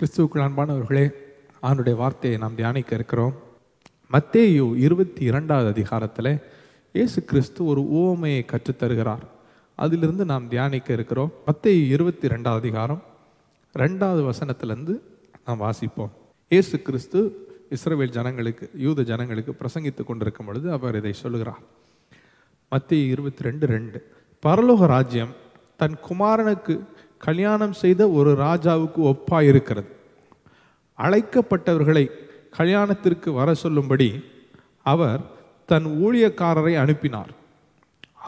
கிறிஸ்துவுக்குள் அன்பானவர்களே அவனுடைய வார்த்தையை நாம் தியானிக்க இருக்கிறோம். மத்தேயு இருபத்தி இரண்டாவது அதிகாரத்தில் இயேசு கிறிஸ்து ஒரு ஓமையை கற்றுத்தருகிறார். அதிலிருந்து நாம் தியானிக்க இருக்கிறோம். மத்தேயு இருபத்தி ரெண்டாவது அதிகாரம் ரெண்டாவது வசனத்திலேருந்து நாம் வாசிப்போம். இயேசு கிறிஸ்து இஸ்ரவேல் ஜனங்களுக்கு யூத ஜனங்களுக்கு பிரசங்கித்து கொண்டிருக்கும் பொழுது அவர் இதை சொல்லுகிறார். மத்திய இருபத்தி ரெண்டு ரெண்டு. பரலோக ராஜ்யம் தன் குமாரனுக்கு கல்யாணம் செய்த ஒரு ராஜாவுக்கு ஒப்பாயிருக்கிறது. அழைக்கப்பட்டவர்களை கல்யாணத்திற்கு வர சொல்லும்படி அவர் தன் ஊழியக்காரரை அனுப்பினார்.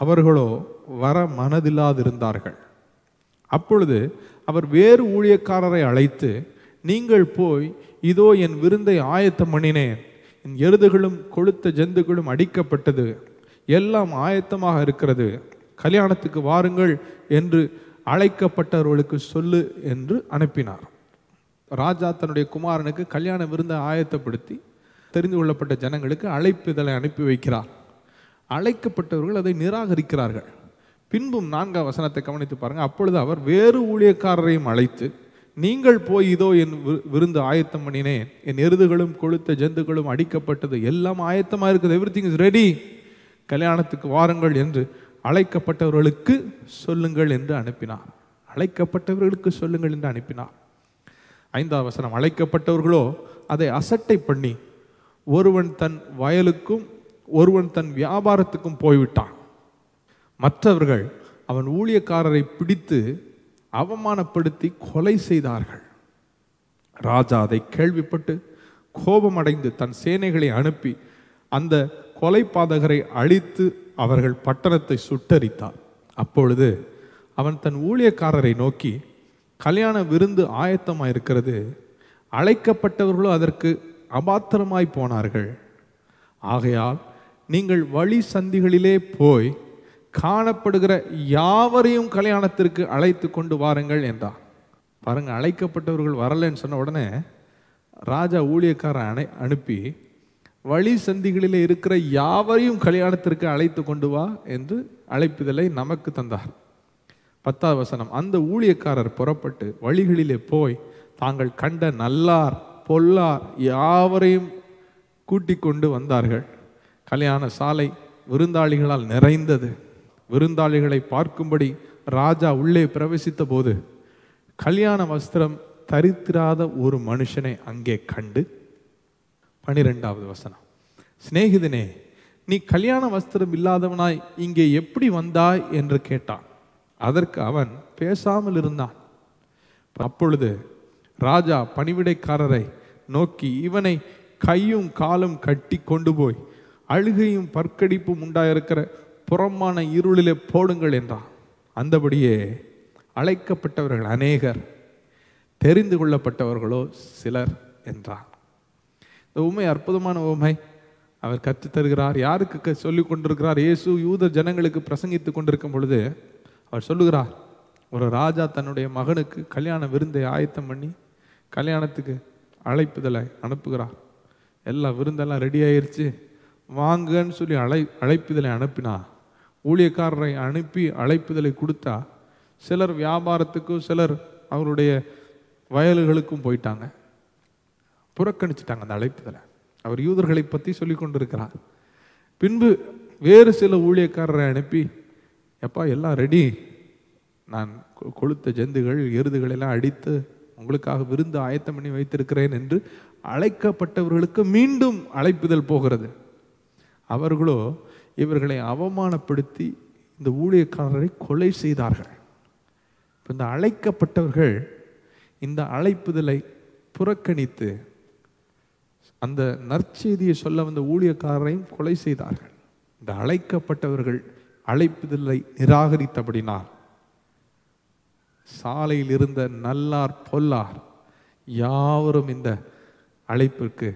அவர்களோ வர மனதில்லாதிருந்தார்கள். அப்பொழுது அவர் வேறு ஊழியக்காரரை அழைத்து நீங்கள் போய் இதோ என் விருந்தை ஆயத்தம் பண்ணினேன். என் எருதுகளும் கொளுத்த ஜந்துகளும் அடிக்கப்பட்டது. எல்லாம் ஆயத்தமாக இருக்கிறது. கல்யாணத்துக்கு வாருங்கள் என்று அழைக்கப்பட்டவர்களுக்கு சொல்லு என்று அனுப்பினார். ராஜா தன்னுடைய குமாரனுக்கு கல்யாண விருந்தை ஆயத்தப்படுத்தி தெரிந்து கொள்ளப்பட்ட ஜனங்களுக்கு அழைப்புதலை அனுப்பி வைக்கிறார். அழைக்கப்பட்டவர்கள் அதை நிராகரிக்கிறார்கள். பின்பும் நான்காம் வசனத்தை கவனித்து பாருங்கள் அப்பொழுது அவர் வேறு ஊழியக்காரரையும் அழைத்து நீங்கள் போய் இதோ என் விருந்து ஆயத்தம் பண்ணினேன். என் எருதுகளும் கொளுத்த ஜந்துகளும் அடிக்கப்பட்டது. எல்லாம் ஆயத்தமாக இருக்குது. எவ்ரி திங் இஸ் ரெடி கல்யாணத்துக்கு வாருங்கள் என்று அழைக்கப்பட்டவர்களுக்கு சொல்லுங்கள் என்று அனுப்பினார் அழைக்கப்பட்டவர்களுக்கு சொல்லுங்கள் என்று அனுப்பினார் ஐந்தாம் வசனம் அழைக்கப்பட்டவர்களோ அதை அசட்டை பண்ணி ஒருவன் தன் வயலுக்கும் ஒருவன் தன் வியாபாரத்துக்கும் போய்விட்டான். மற்றவர்கள் அவன் ஊழியக்காரரை பிடித்து அவமானப்படுத்தி கொலை செய்தார்கள். ராஜா அதை கேள்விப்பட்டு கோபமடைந்து தன் சேனைகளை அனுப்பி அந்த கொலைபாதகரை அழித்து அவர்கள் பட்டணத்தை சுட்டரித்தான். அப்பொழுது அவன் தன் ஊழியக்காரரை நோக்கி கல்யாண விருந்து ஆயத்தமாக இருக்கிறது. அழைக்கப்பட்டவர்களோ அதற்கு அபாத்திரமாய் போனார்கள். ஆகையால் நீங்கள் வழி சந்திகளிலே போய் காணப்படுகிற யாவரையும் கல்யாணத்திற்கு அழைத்து கொண்டு வாருங்கள் என்றான். பாருங்க அழைக்கப்பட்டவர்கள் வரலைன்னு சொன்ன உடனே ராஜா ஊழியக்காரன் அணை அனுப்பி வழி சந்திகளில் இருக்கிற யாவரையும் கல்யாணத்திற்கு அழைத்து கொண்டு வா என்று அழைப்புதலை நமக்கு தந்தார். பத்தாவது வசனம் அந்த ஊழியக்காரர் புறப்பட்டு வழிகளிலே போய் தாங்கள் கண்ட நல்லார் பொல்லார் யாவரையும் கூட்டி கொண்டு வந்தார்கள். கல்யாண சாலை விருந்தாளிகளால் நிறைந்தது. விருந்தாளிகளை பார்க்கும்படி ராஜா உள்ளே பிரவேசித்த போது கல்யாண வஸ்திரம் தரித்திராத ஒரு மனுஷனை அங்கே கண்டு பனிரெண்டாவது வசனம். சிநேகிதனே நீ கல்யாண வஸ்திரம் இல்லாதவனாய் இங்கே எப்படி வந்தாய்? என்று கேட்டான். அதற்கு அவன் பேசாமல் இருந்தான். அப்பொழுது ராஜா பணிவிடைக்காரரை நோக்கி இவனை கையும் காலும் கட்டி கொண்டு போய் அழுகையும் பற்கடிப்பும் உண்டாயிருக்கிற புறமான இருளிலே போடுங்கள் என்றான். அந்தபடியே அழைக்கப்பட்டவர்கள் அநேகர் தெரிந்து கொள்ளப்பட்டவர்களோ சிலர் என்றார் இந்த உண்மை அற்புதமான உண்மை. அவர் கற்றுத்தருகிறார் யாருக்கு க- சொல்லிக் கொண்டிருக்கிறார் இயேசு யூத ஜனங்களுக்கு பிரசங்கித்துக் கொண்டிருக்கும் பொழுது அவர் சொல்லுகிறார் ஒரு ராஜா தன்னுடைய மகனுக்கு கல்யாண விருந்தை ஆயத்தம் பண்ணி கல்யாணத்துக்கு அழைப்புதலை அனுப்புகிறார். எல்லா விருந்தெல்லாம் ரெடி ஆயிடுச்சு வாங்கன்னு சொல்லி அழை அழைப்புதலை அனுப்பினா ஊழியக்காரரை அனுப்பி அழைப்புதலை கொடுத்தா சிலர் வியாபாரத்துக்கும் சிலர் அவருடைய வயல்களுக்கும் போயிட்டாங்க. புறக்கணிச்சிட்டாங்க அந்த அழைப்புதலை அவர் யூதர்களை பற்றி சொல்லி கொண்டிருக்கிறார். பின்பு வேறு சில ஊழியக்காரரை அனுப்பி எப்பா எல்லாம் ரெடி நான் கொ- கொளுத்த ஜந்துகள் எருதுகளெல்லாம் அடித்து உங்களுக்காக விருந்து ஆயத்தம் பண்ணி வைத்திருக்கிறேன் என்று அழைக்கப்பட்டவர்களுக்கு மீண்டும் அழைப்புதல் போகிறது. அவர்களோ இவர்களை அவமானப்படுத்தி இந்த ஊழியக்காரரை கொலை செய்தார்கள். இந்த அழைக்கப்பட்டவர்கள் இந்த அழைப்புதலை புறக்கணித்து அந்த நற்செய்தியை சொல்ல வந்த ஊழியக்காரரையும் கொலை செய்தார்கள். இந்த அழைக்கப்பட்டவர்கள் அழைப்பதில்லை நிராகரித்தபடினால் சாலையில் இருந்த நல்லார் பொல்லார் யாவரும் இந்த அழைப்பிற்கு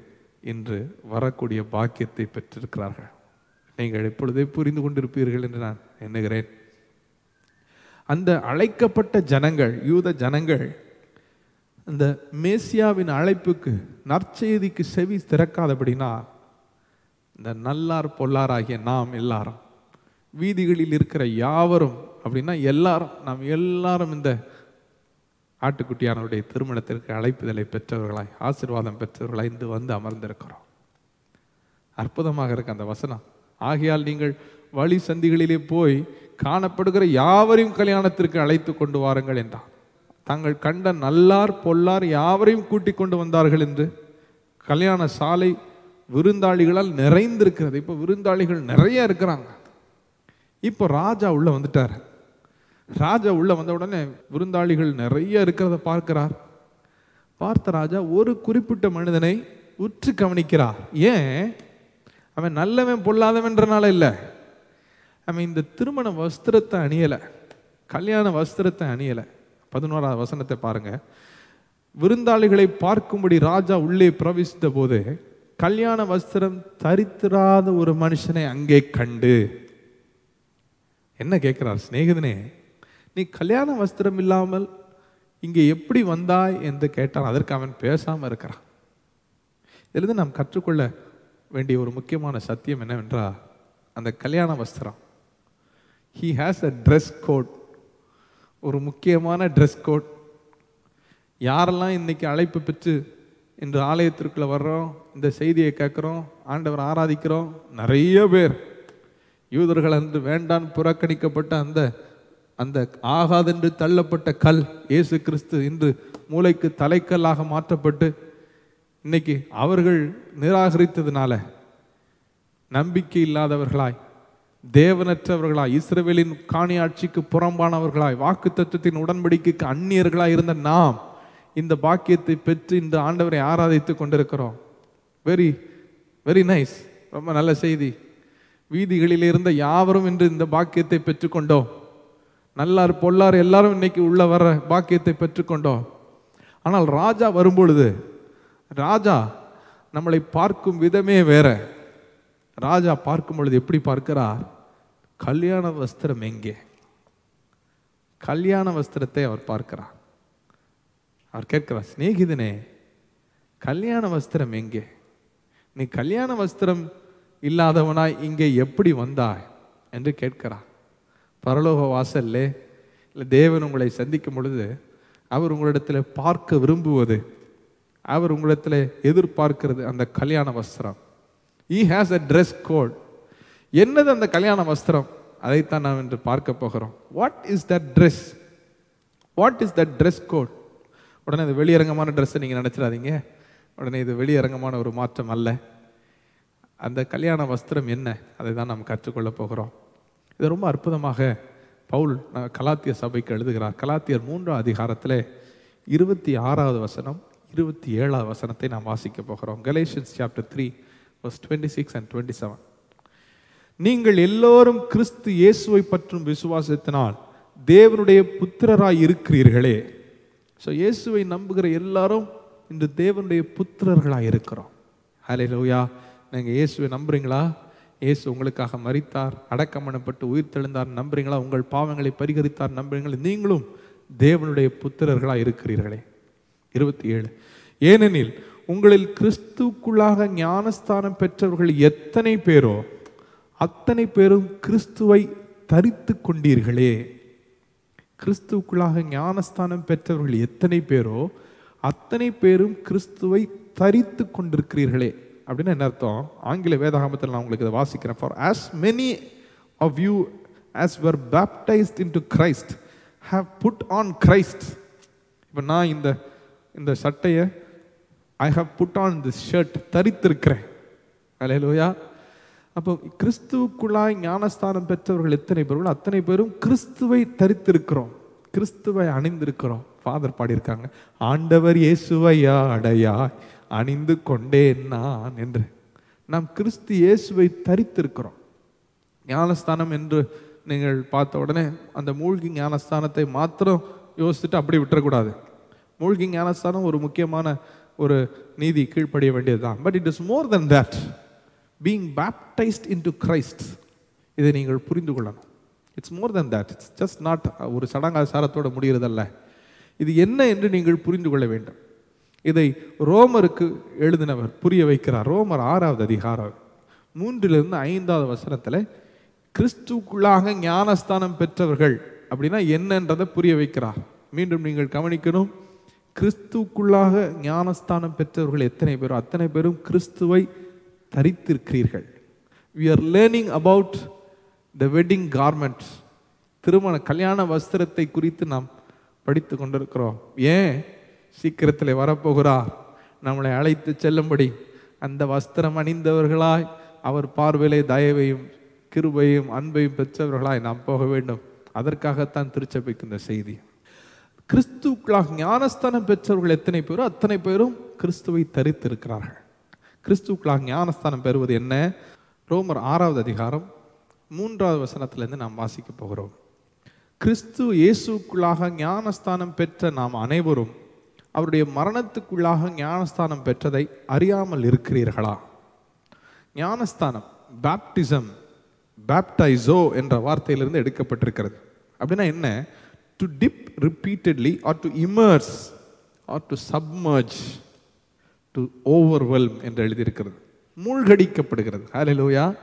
இன்று வரக்கூடிய பாக்கியத்தை பெற்றிருக்கிறார்கள். நீங்கள் எப்பொழுதே புரிந்து கொண்டிருப்பீர்கள் என்று நான் எண்ணுகிறேன். அந்த அழைக்கப்பட்ட ஜனங்கள் யூத ஜனங்கள் அந்த மேசியாவின் அழைப்புக்கு நற்செய்திக்கு செவி திறக்காதபடினா இந்த நல்லார் பொல்லாராகிய நாம் எல்லாரும் வீதிகளில் இருக்கிற யாவரும் அப்படின்னா எல்லாரும் நாம் எல்லாரும் இந்த ஆட்டுக்குட்டியானவருடைய திருமணத்திற்கு அழைப்புதலை பெற்றவர்களாய் ஆசிர்வாதம் பெற்றவர்களாய் இன்று வந்து அமர்ந்திருக்கிறோம். அற்புதமாக இருக்கு அந்த வசனம். ஆகையால் நீங்கள் வழி சந்திகளிலே போய் காணப்படுகிற யாவரையும் கல்யாணத்திற்கு அழைத்து கொண்டு வாருங்கள் என்றான். தாங்கள் கண்ட நல்லார் பொல்லார் யாவரையும் கூட்டிக் கொண்டு வந்தார்கள் என்று கல்யாண சாலை விருந்தாளிகளால் நிறைந்திருக்கிறது. இப்போ விருந்தாளிகள் நிறைய இருக்கிறாங்க. இப்போ ராஜா உள்ளே வந்துட்டார். ராஜா உள்ள வந்த உடனே விருந்தாளிகள் நிறைய இருக்கிறத பார்க்கிறார். பார்த்த ராஜா ஒரு குறிப்பிட்ட மனிதனை உற்று கவனிக்கிறார். ஏன்? அவன் நல்லவன் பொல்லாதவன்றனால இல்லை. அவன் இந்த திருமண வஸ்திரத்தை அணியலை. கல்யாண வஸ்திரத்தை அணியலை. பதினோராவது வசனத்தை பாருங்க. விருந்தாளிகளை பார்க்கும்படி ராஜா உள்ளே பிரவேசித்த போது கல்யாண வஸ்திரம் தரித்திராத ஒரு மனுஷனை அங்கே கண்டு. என்ன கேட்கிறார் சிநேகிதனே நீ கல்யாண வஸ்திரம் இல்லாமல் இங்கே எப்படி வந்தாய்? என்று கேட்டான். அதற்கு அவன் பேசாமல் இருக்கிறான். இதிலிருந்து நாம் கற்றுக்கொள்ள வேண்டிய ஒரு முக்கியமான சத்தியம் என்னவென்றால் அந்த கல்யாண வஸ்திரம். He has a dress code ஒரு முக்கியமான ட்ரெஸ் கோட் யாரெல்லாம் இன்னைக்கு அழைப்பு பெற்று இன்று ஆலயத்திற்குள்ள வர்றோம் இந்த செய்தியை கேட்குறோம் ஆண்டவர் ஆராதிக்கிறோம் நிறைய பேர். யூதர்கள் அன்று வேண்டான் புறக்கணிக்கப்பட்ட அந்த அந்த ஆகாதென்று தள்ளப்பட்ட கல் இயேசு கிறிஸ்து இன்று மூளைக்கு தலைக்கல்லாக மாற்றப்பட்டு இன்னைக்கு அவர்கள் நிராகரித்ததுனால நம்பிக்கை இல்லாதவர்களாய் தேவனற்றவர்களாய் இஸ்ரவேலின் காணியாட்சிக்கு புறம்பானவர்களாய் வாக்கு தத்துவத்தின் உடன்படிக்கைக்கு அந்நியர்களாய் இருந்த நாம் இந்த பாக்கியத்தை பெற்று இந்த ஆண்டவரை ஆராதித்து கொண்டிருக்கிறோம். வெரி வெரி நைஸ் ரொம்ப நல்ல செய்தி. வீதிகளில் இருந்த யாவரும் இன்று இந்த பாக்கியத்தை பெற்றுக்கொண்டோம். நல்லார் பொல்லார் எல்லாரும் இன்னைக்கு உள்ள வர பாக்கியத்தை பெற்றுக்கொண்டோம். ஆனால் ராஜா வரும்பொழுது ராஜா நம்மளை பார்க்கும் விதமே வேற. ராஜா பார்க்கும் பொழுது எப்படி பார்க்கிறார்? கல்யாண வஸ்திரம் எங்கே? கல்யாண வஸ்திரத்தை அவர் பார்க்கிறார். அவர் கேட்கிறார் சிநேகிதனே கல்யாண வஸ்திரம் எங்கே? நீ கல்யாண வஸ்திரம் இல்லாதவனாய் இங்கே எப்படி வந்தாய்? என்று கேட்கிறார். பரலோக வாசல்ல இல்லை தேவன் உங்களை சந்திக்கும் பொழுது அவர் உங்களிடத்தில் பார்க்க விரும்புவது அவர் உங்களிடத்தில் எதிர்பார்க்கிறது அந்த கல்யாண வஸ்திரம். He has a dress code என்னது அந்த கல்யாண வஸ்திரம்? அதைத்தான் நாம் இன்று பார்க்க போகிறோம். What is that dress what is that dress code உடனே இது வெளியரங்கமான ட்ரெஸ்ஸை நீங்கள் நினச்சிடாதீங்க. உடனே இது வெளியரங்கமான ஒரு மாற்றம் அல்ல. அந்த கல்யாண வஸ்திரம் என்ன? அதை தான் நாம் கற்றுக்கொள்ள போகிறோம். இது ரொம்ப அற்புதமாக பவுல் கலாத்திய சபைக்கு எழுதுகிறார். கலாத்தியர் மூன்றாம் அதிகாரத்தில் இருபத்தி ஆறாவது வசனம் இருபத்தி ஏழாவது வசனத்தை நாம் வாசிக்க போகிறோம். Galatians chapter three verse twenty six and twenty seven நீங்கள் எல்லோரும் கிறிஸ்து இயேசுவை பற்றும் விசுவாசத்தினால் தேவனுடைய புத்திரராய் இருக்கிறீர்களே. ஸோ இயேசுவை நம்புகிற எல்லாரும் இந்த தேவனுடைய புத்திரர்களாக இருக்கிறோம். ஹலே லோயா நீங்கள் இயேசுவை நம்புறீங்களா? இயேசு உங்களுக்காக மறித்தார் அடக்கமனப்பட்டு உயிர் தெழுந்தார் நம்புறீங்களா? உங்கள் பாவங்களை பரிகரித்தார் நம்புறீங்களா? நீங்களும் தேவனுடைய புத்திரர்களாக இருக்கிறீர்களே. இருபத்தி ஏழு. ஏனெனில் உங்களில் கிறிஸ்துவுக்குள்ளாக ஞானஸ்தானம் பெற்றவர்கள் எத்தனை பேரோ அத்தனை பேரும் கிறிஸ்துவை தரித்து கொண்டீர்களே. கிறிஸ்துவுக்குள்ளாக ஞானஸ்தானம் பெற்றவர்கள் எத்தனை பேரோ அத்தனை பேரும் கிறிஸ்துவை தரித்து கொண்டிருக்கிறீர்களே. அப்படின்னு என்ன அர்த்தம்? ஆங்கில வேதாகமத்தில் நான் உங்களுக்கு இதை வாசிக்கிறேன். For as many of you as were baptized into Christ have put on Christ இப்போ நான் இந்த இந்த சட்டையை I have put on this shirt தரித்திருக்கிறேன். அலையலோயா அப்போ கிறிஸ்துவுக்குள்ளாய் ஞானஸ்தானம் பெற்றவர்கள் எத்தனை பேர்கள் அத்தனை பேரும் கிறிஸ்துவை தரித்திருக்கிறோம். கிறிஸ்துவை அணிந்திருக்கிறோம். ஃபாதர் பாடியிருக்காங்க ஆண்டவர் இயேசுவையா அடையாய் அணிந்து கொண்டேன் நான் என்று. நாம் கிறிஸ்து இயேசுவை தரித்திருக்கிறோம். ஞானஸ்தானம் என்று நீங்கள் பார்த்த உடனே அந்த மூழ்கி ஞானஸ்தானத்தை மாத்திரம் யோசிச்சுட்டு அப்படி விட்டுறக்கூடாது. மூழ்கி ஞானஸ்தானம் ஒரு முக்கியமான ஒரு நீதி கீழ்ப்படிய வேண்டியதுதான். But it is more than that being baptized into Christ இதை நீங்கள் புரிந்து கொள்ளணும். It's more than that it's just not ஒரு சடங்காசாரத்தோடு முடிகிறதல்ல. இது என்ன என்று நீங்கள் புரிந்து கொள்ள வேண்டும். இதை ரோமருக்கு எழுதினவர் புரிய வைக்கிறார். ரோமர் ஆறாவது அதிகாரம் மூன்றிலிருந்து ஐந்தாவது வசனத்தில் கிறிஸ்துக்குள்ளாக ஞானஸ்தானம் பெற்றவர்கள் அப்படின்னா என்னன்றதை புரிய வைக்கிறார். மீண்டும் நீங்கள் கவனிக்கணும். கிறிஸ்துவுக்குள்ளாக ஞானஸ்தானம் பெற்றவர்கள் எத்தனை பேரும் அத்தனை பேரும் கிறிஸ்துவை தரித்திருக்கிறீர்கள். We are learning about the wedding garments திருமண கல்யாண வஸ்திரத்தை குறித்து நாம் படித்து கொண்டிருக்கிறோம். ஏன் சீக்கிரத்தில் வரப்போகிறார்? நம்மளை அழைத்து செல்லும்படி அந்த வஸ்திரம் அணிந்தவர்களாய் அவர் பார்வையிலே தயவையும் கிருபையும் அன்பையும் பெற்றவர்களாய் நாம் போக வேண்டும். அதற்காகத்தான் திருச்சபைக்கு இந்த செய்தி. கிறிஸ்துக்களாக ஞானஸ்தானம் பெற்றவர்கள் எத்தனை பேரோ அத்தனை பேரும் கிறிஸ்துவை தரித்திருக்கிறார்கள். கிறிஸ்துக்களாக ஞானஸ்தானம் பெறுவது என்ன? ரோமர் ஆறாவது அதிகாரம் மூன்றாவது வசனத்திலேருந்து நாம் வாசிக்க போகிறோம். கிறிஸ்து இயேசுக்குள்ளாக ஞானஸ்தானம் பெற்ற நாம் அனைவரும் அவருடைய மரணத்துக்குள்ளாக ஞானஸ்தானம் பெற்றதை அறியாமல் இருக்கிறீர்களா? ஞானஸ்தானம் பேப்டிசம் பேப்டைசோ என்ற வார்த்தையிலிருந்து எடுக்கப்பட்டிருக்கிறது. அப்படின்னா என்ன? To dip repeatedly or to immerse or to submerge to overwhelm என்று எழுதியிருக்கிறது. மூழ்கடிக்கப்படுகிறது. ஹalleluya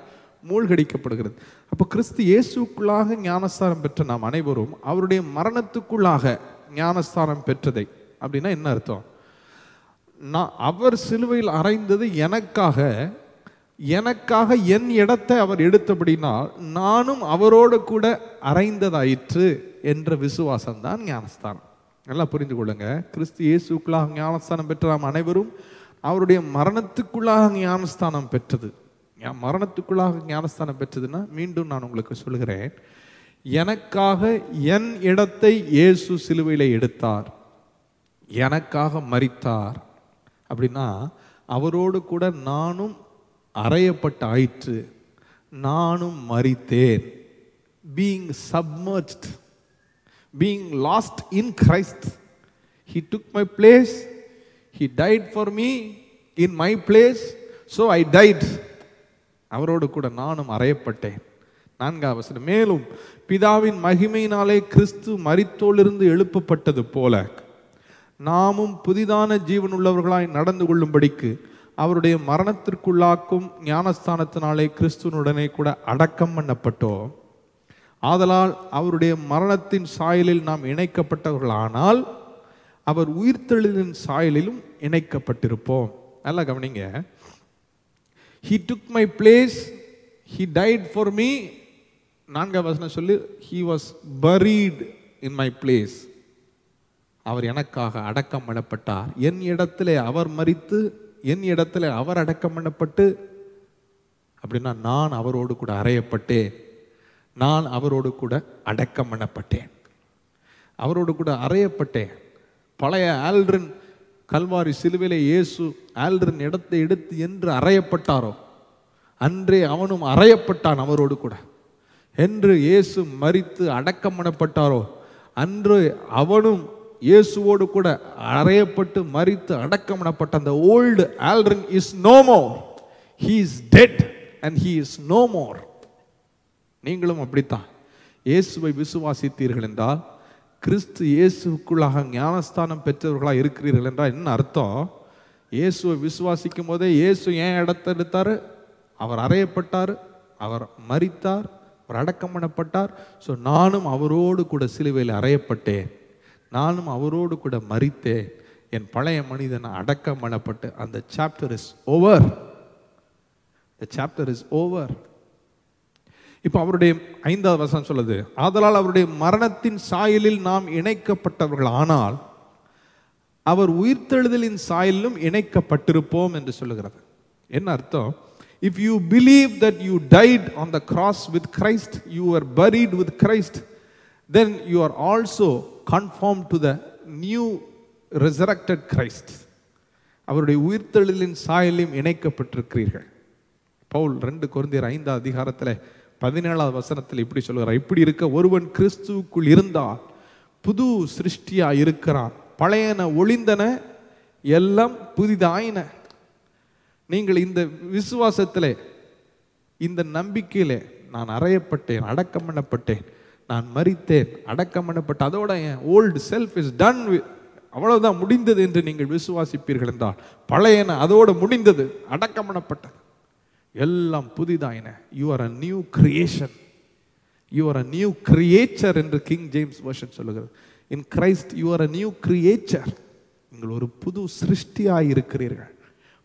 மூழ்கடிக்கப்படுகிறது. அப்போ கிறிஸ்து இயேசுக்குள்ளாக ஞானஸ்தானம் பெற்ற நாம் அனைவரும் அவருடைய மரணத்துக்குள்ளாக ஞானஸ்தானம் பெற்றதை. அப்படின்னா என்ன அர்த்தம்? நான் அவர் சிலுவையில் அறைந்தது எனக்காக எனக்காக என் இடத்தை அவர் எடுத்தபடினால் நானும் அவரோடு கூட அறைந்ததாயிற்று. என்ற விசுவாசம் தான் ஞானஸ்தானம். நல்லா புரிந்து கொள்ளுங்க கிறிஸ்து இயேசுக்குள்ளாக ஞானஸ்தானம் பெற்ற நாம் அனைவரும் அவருடைய மரணத்துக்குள்ளாக ஞானஸ்தானம் பெற்றது. ஞா- மரணத்துக்குள்ளாக ஞானஸ்தானம் பெற்றதுன்னா மீண்டும் நான் உங்களுக்கு சொல்கிறேன் எனக்காக என் இடத்தை இயேசு சிலுவையில் எடுத்தார். எனக்காக மறித்தார் அப்படின்னா அவரோடு கூட நானும் அறையப்பட்ட ஆயிற்று. நானும் மறித்தேன் being submerged being lost in Christ he took my place he died for me in my place so I died அவரோடு கூட நானும் அறையப்பட்டேன். நான்காம் வசனம். மேலும் பிதாவின் மகிமையினாலே கிறிஸ்து மரித்தோலிருந்து எழுப்பப்பட்டது போல நாமும் புதிதான ஜீவன் உள்ளவர்களாய் நடந்து கொள்ளும்படிக்கு அவருடைய மரணத்திற்குள்ளாக்கும் ஞானஸ்தானத்தினாலே கிறிஸ்துவனுடனே கூட அடக்கம் பண்ணப்பட்டோம். ஆதலால் அவருடைய மரணத்தின் சாயலில் நாம் இணைக்கப்பட்டவர்களானால் அவர் உயிர்த்தெழுதின் சாயலிலும் இணைக்கப்பட்டிருப்போம். நல்லா கவனிங்க. He took my place he died for me நான்காம் வசனம் சொல்லி he was buried in my place அவர் எனக்காக அடக்கம் பண்ணப்பட்டார். என் இடத்திலே அவர் மறித்து என் இடத்திலே அவர் அடக்கம் பண்ணப்பட்டு அப்படின்னா நான் அவரோடு கூட அறையப்பட்டேன். நான் அவரோடு கூட அடக்கம் பண்ணப்பட்டேன். அவரோடு கூட அறையப்பட்டேன். பழைய ஆல்ட்ரின் கல்வாரி சிலுவிலே இயேசு ஆல்ட்ரின் இடத்தை எடுத்து என்று அறையப்பட்டாரோ அன்றே அவனும் அறையப்பட்டான் அவரோடு கூட. என்று இயேசு மறித்து அடக்கம் பண்ணப்பட்டாரோ அன்று அவனும் இயேசுவோடு கூட அறையப்பட்டு மறித்து அடக்கம் பண்ணப்பட்ட அந்த old Aldrin is no more. He is dead and he is no more நீங்களும் அப்படித்தான். இயேசுவை விசுவாசித்தீர்கள் என்றால் கிறிஸ்து இயேசுக்குள்ளாக ஞானஸ்தானம் பெற்றவர்களாக இருக்கிறீர்கள் என்றால் என்ன அர்த்தம்? இயேசுவை விசுவாசிக்கும் போதே இயேசு ஏன் இடத்த எடுத்தார்? அவர் அறையப்பட்டார் அவர் மறித்தார் அவர் அடக்கம் பண்ணப்பட்டார். ஸோ நானும் அவரோடு கூட சிலுவையில் அறையப்பட்டேன். நானும் அவரோடு கூட மறித்தேன் என் பழைய மனிதன் அடக்கம் பண்ணப்பட்டு அந்த chapter is over the chapter is over இப்போ அவருடைய ஐந்தாவது வசனம் சொல்லுது ஆதலால் அவருடைய மரணத்தின் சாயலில் நாம் இணைக்கப்பட்டவர்கள் ஆனால் அவர் உயிர்த்தெழுதலின் சாயலிலும் இணைக்கப்பட்டிருப்போம் என்று சொல்லுகிறது. என்ன அர்த்தம்? If you believe that you died on the cross with Christ you are buried with Christ then you are also conform to the new resurrected Christ அவருடைய உயிர்த்தெழுதலின் சாயலையும் இணைக்கப்பட்டிருக்கிறீர்கள். பவுல் ரெண்டு குழந்தையர் ஐந்தாவது அதிகாரத்தில் பதினேழாவது வசனத்தில் இப்படி சொல்கிறார் இப்படி இருக்க ஒருவன் கிறிஸ்துவுக்குள் இருந்தால் புது சிருஷ்டியாக இருக்கிறான். பழையன ஒளிந்தன எல்லாம் புதிதாயின. நீங்கள் இந்த விசுவாசத்திலே இந்த நம்பிக்கையிலே நான் அறையப்பட்டேன் அடக்கம் பண்ணப்பட்டேன் நான் மறித்தேன் அடக்கம் பண்ணப்பட்ட அதோட என் ஓல்டு செல்ஃப் இஸ் டன் அவ்வளவுதான் முடிந்தது என்று நீங்கள் விசுவாசிப்பீர்கள் என்றால் பழையன அதோடு முடிந்தது அடக்கம் பண்ணப்பட்டது. எல்லாம் புதிதாயின. You are a new creation you are a new creature என்று கிங் ஜேம்ஸ் வருஷன் சொல்லுகிறது. In Christ you are a new creature நீங்கள் ஒரு புது சிருஷ்டியாக இருக்கிறீர்கள்.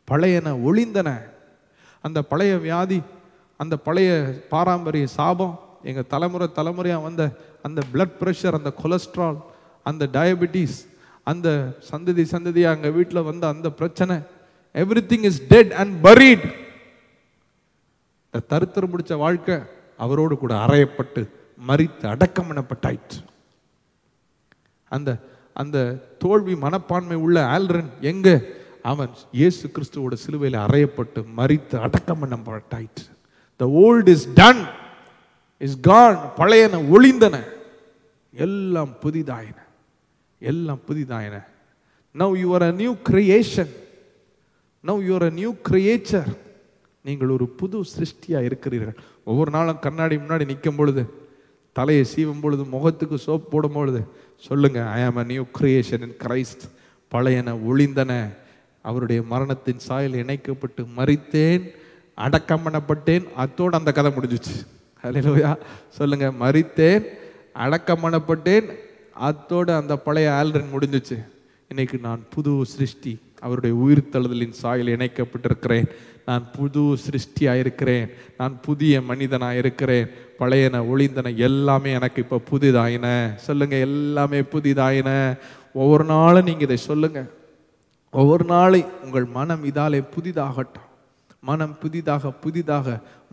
பழையன ஒளிந்தன. அந்த பழைய வியாதி அந்த பழைய பாரம்பரிய சாபம் எங்கள் தலைமுறை தலைமுறையாக வந்த அந்த பிளட் ப்ரெஷர் அந்த கொலஸ்ட்ரால் அந்த டயபிட்டிஸ் அந்த சந்ததி சந்ததியாக எங்கள் வீட்டில் வந்த அந்த பிரச்சனை everything is dead and buried இந்த முடித்த வாழ்க்கை அவரோடு கூட அறையப்பட்டு மறித்து அடக்கம் அந்த அந்த தோல்வி மனப்பான்மை உள்ள ஆல்ரன் எங்க? அவன் இயேசு கிறிஸ்துவோட சிலுவையில் அறையப்பட்டு மறித்து அடக்கம் the old is done is gone பழையன ஒளிந்தன. எல்லாம் புதிதாயின. எல்லாம் புதிதாயின. Now you are a new creation now you are a new creature நீங்கள் ஒரு புது சிருஷ்டியாக இருக்கிறீர்கள். ஒவ்வொரு நாளும் கண்ணாடி முன்னாடி நிற்கும் பொழுது தலையை சீவும் பொழுது முகத்துக்கு சோப் போடும் பொழுது சொல்லுங்கள் I am a new creation in Christ பழையன ஒளிந்தன. அவருடைய மரணத்தின் சாயல் இணைக்கப்பட்டு மறித்தேன் அடக்கம் பண்ணப்பட்டேன். அத்தோடு அந்த கதை முடிஞ்சிச்சு. அலையிலோயா சொல்லுங்கள் மறித்தேன் அடக்கம் பண்ணப்பட்டேன் அத்தோடு அந்த பழைய ஆல்ரன் முடிஞ்சிச்சு. இன்னைக்கு நான் புது சிருஷ்டி. அவருடைய உயிர்த்தெழுதலின் சாயல் இணைக்கப்பட்டிருக்கிறேன். நான் புது சிருஷ்டியாக இருக்கிறேன் நான் புதிய மனிதனாக இருக்கிறேன் பழையன ஒளிந்தன எல்லாமே எனக்கு இப்போ புதிதாயின. சொல்லுங்கள் எல்லாமே புதிதாயின. ஒவ்வொரு நாளும் நீங்கள் இதை சொல்லுங்கள் ஒவ்வொரு நாளை உங்கள் மனம் இதாலே புதிதாகட்டும். மனம் புதிதாக புதிதாக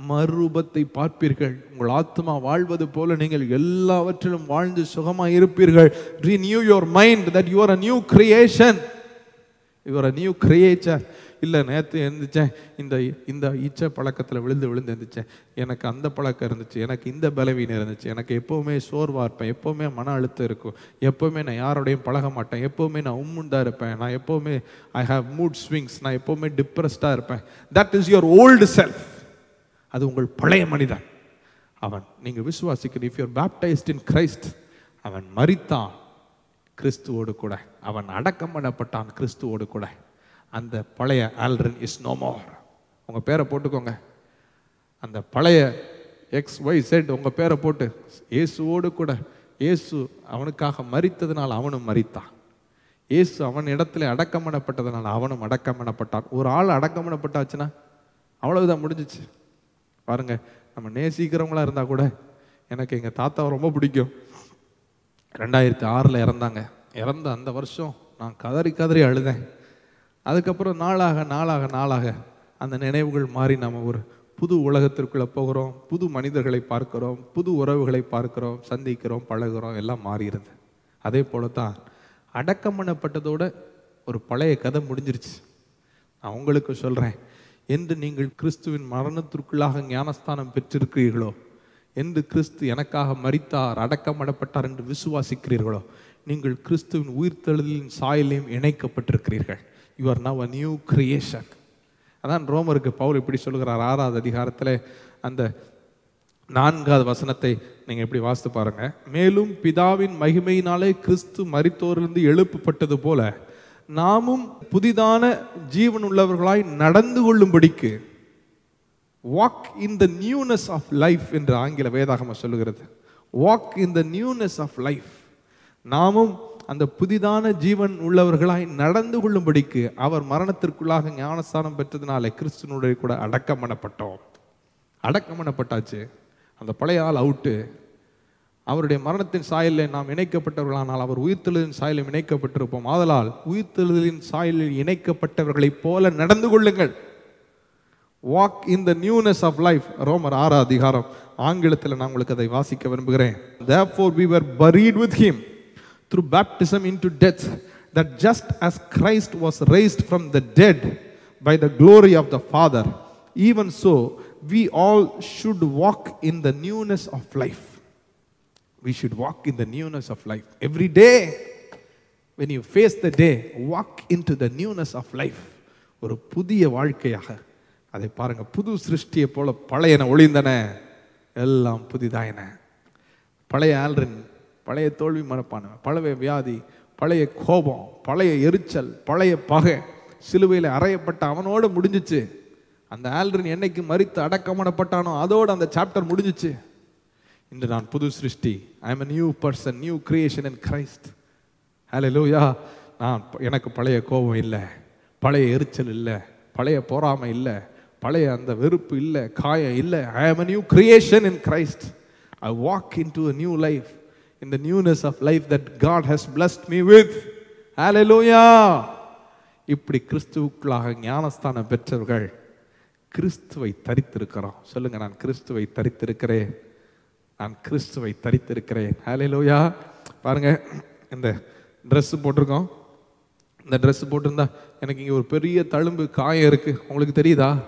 மறுரூபத்தை பார்ப்பீர்கள். உங்கள் ஆத்மா வாழ்வது போல நீங்கள் எல்லாவற்றிலும் வாழ்ந்து சுகமாக இருப்பீர்கள் renew new mind mind that are a new creation இவர் நியூ கிரியேச்சர் இல்லை நேற்று எழுந்திரிச்சேன் இந்த இந்த ஈச்ச பழக்கத்தில் விழுந்து விழுந்து எழுந்திரிச்சேன் எனக்கு அந்த பழக்கம் இருந்துச்சு. எனக்கு இந்த பலவீனம் இருந்துச்சு. எனக்கு எப்போவுமே சோர்வாக இருப்பேன். எப்போவுமே மன அழுத்தம் இருக்கும். எப்போவுமே நான் யாரோடையும் பழக மாட்டேன். எப்போவுமே நான் உம்முண்டாக இருப்பேன். நான் எப்போவுமே ஐ ஹாவ் மூட் ஸ்விங்ஸ் நான் எப்போவுமே டிப்ரெஸ்டாக இருப்பேன். That is your old self அது உங்கள் பழைய மனிதன். அவன் நீங்கள் விசுவாசிக்கிற if you're baptized in Christ அவன் மறித்தான் கிறிஸ்துவோடு கூட. அவன் அடக்கம் பண்ணப்பட்டான் கிறிஸ்துவோடு கூட. அந்த பழைய ஆல்ரன் இஸ் நோமோ உங்கள் பேரை போட்டுக்கோங்க. அந்த பழைய எக்ஸ் ஒய் செட் உங்கள் பேரை போட்டு இயேசுவோடு கூட இயேசு அவனுக்காக மறித்ததுனால் அவனும் மறித்தான் இயேசு அவன் இடத்துல அடக்கம் பண்ணப்பட்டதுனால அவனும் அடக்கம் பண்ணப்பட்டான். ஒரு ஆள் அடக்கம் பண்ணப்பட்டாச்சுன்னா அவ்வளவுதான் முடிஞ்சிச்சு. பாருங்க நம்ம நேசிக்கிறவங்களா இருந்தால் கூட எனக்கு எங்கள் தாத்தாவை ரொம்ப பிடிக்கும். ரெண்டாயிரத்தி ஆறில் இறந்தாங்க. இறந்த அந்த வருஷம் நான் கதறி கதறி அழுதேன். அதுக்கப்புறம் நாளாக நாளாக நாளாக அந்த நினைவுகள் மாறி நம்ம ஒரு புது உலகத்திற்குள்ளே போகிறோம் புது மனிதர்களை பார்க்கிறோம் புது உறவுகளை பார்க்கிறோம் சந்திக்கிறோம் பழகுறோம் எல்லாம் மாறிடுது அதே போல தான் அடக்கம் பண்ணப்பட்டதோட ஒரு பழைய கதை முடிஞ்சிருச்சு. நான் உங்களுக்கு சொல்கிறேன் என்று நீங்கள் கிறிஸ்துவின் மரணத்திற்குள்ளாக ஞானஸ்தானம் பெற்றிருக்கிறீர்களோ? என்று கிறிஸ்து எனக்காக மறித்தார் அடக்கம் என்று விசுவாசிக்கிறீர்களோ? நீங்கள் கிறிஸ்துவின் உயிர்த்தெழுதலின் சாயலையும் இணைக்கப்பட்டிருக்கிறீர்கள். You are now a new creation அதான் ரோமருக்கு பவுல் இப்படி சொல்கிறார் ஆறாவது அதிகாரத்தில் அந்த நான்காவது வசனத்தை நீங்கள் எப்படி வாசித்து பாருங்க. மேலும் பிதாவின் மகிமையினாலே கிறிஸ்து மறித்தோரிலிருந்து எழுப்பப்பட்டது போல நாமும் புதிதான ஜீவன் உள்ளவர்களாய் நடந்து கொள்ளும்படிக்கு walk in the newness of life என்று ஆங்கில வேதாகம சொல்லுகிறது. Walk in the newness of life நாமும் அந்த புதிதான ஜீவன் உள்ளவர்களாய் நடந்து கொள்ளும்படிக்கு அவர் மரணத்திற்குள்ளாக ஞானஸ்தானம் பெற்றதுனால கிறிஸ்துனுடைய கூட அடக்கம் பண்ணப்பட்டோம். அடக்கம் பண்ணப்பட்டாச்சு. அந்த பழைய ஆள் அவுட்டு அவருடைய மரணத்தின் சாயலில் நாம் இணைக்கப்பட்டவர்களானால் அவர் உயிர்த்தெழுதின் சாயலில் இணைக்கப்பட்டிருப்போம். ஆதலால் உயிர்த்தெழுதலின் சாயலில் இணைக்கப்பட்டவர்களைப் போல நடந்து கொள்ளுங்கள். Walk in the newness of life ரோமர் ஆறு அதிகாரம். ஆங்கிலத்தில் நான் உங்களுக்கு அதை வாசிக்க விரும்புகிறேன். Therefore we were buried with him. Through baptism into death that just as Christ was raised from the dead by the glory of the Father even so we all should walk in the newness of life we should walk in the newness of life every day when you face the day walk into the newness of life ஒரு புதிய வாழ்க்கையாக அதை பாருங்கள் புது சிருஷ்டியை போல பழையன ஒளிந்தன எல்லாம் புதிதாயின பழைய ஆல்ரின் பழைய தோல்வி மறப்பானவன் பழைய வியாதி பழைய கோபம் பழைய எரிச்சல் பழைய பகை. சிலுவையில் அறையப்பட்ட அவனோடு முடிஞ்சிச்சு. அந்த ஆல்ரின் என்னைக்கு மறித்து அடக்கமடப்பட்டானோ அதோடு அந்த சாப்டர் முடிஞ்சிச்சு. இன்று நான் புது சிருஷ்டி. I am new person new creation in Christ ஹalleluya நான் எனக்கு பழைய கோபம் இல்லை பழைய எரிச்சல் இல்லை பழைய பொறாமை இல்லை பழைய அந்த வெறுப்பு இல்லை காயம் இல்லை. I am a new creation in Christ I walk into a new life in the newness of life that God has blessed me with Hallelujah! இப்படி கிறிஸ்துவுக்குள்ளாக ஞானஸ்தானம் பெற்றவர்கள் கிறிஸ்துவை தரித்திருக்கிறோம். சொல்லுங்க நான் கிறிஸ்துவை தரித்திருக்கிறேன். நான் கிறிஸ்துவை தரித்திருக்கிறேன். ஹalleluya பாருங்க இந்த ட்ரெஸ்ஸு போட்டிருக்கோம். இந்த ட்ரெஸ்ஸு போட்டிருந்தா எனக்கு இங்கே ஒரு பெரிய தழும்பு காயம் இருக்குது உங்களுக்கு தெரியுதா?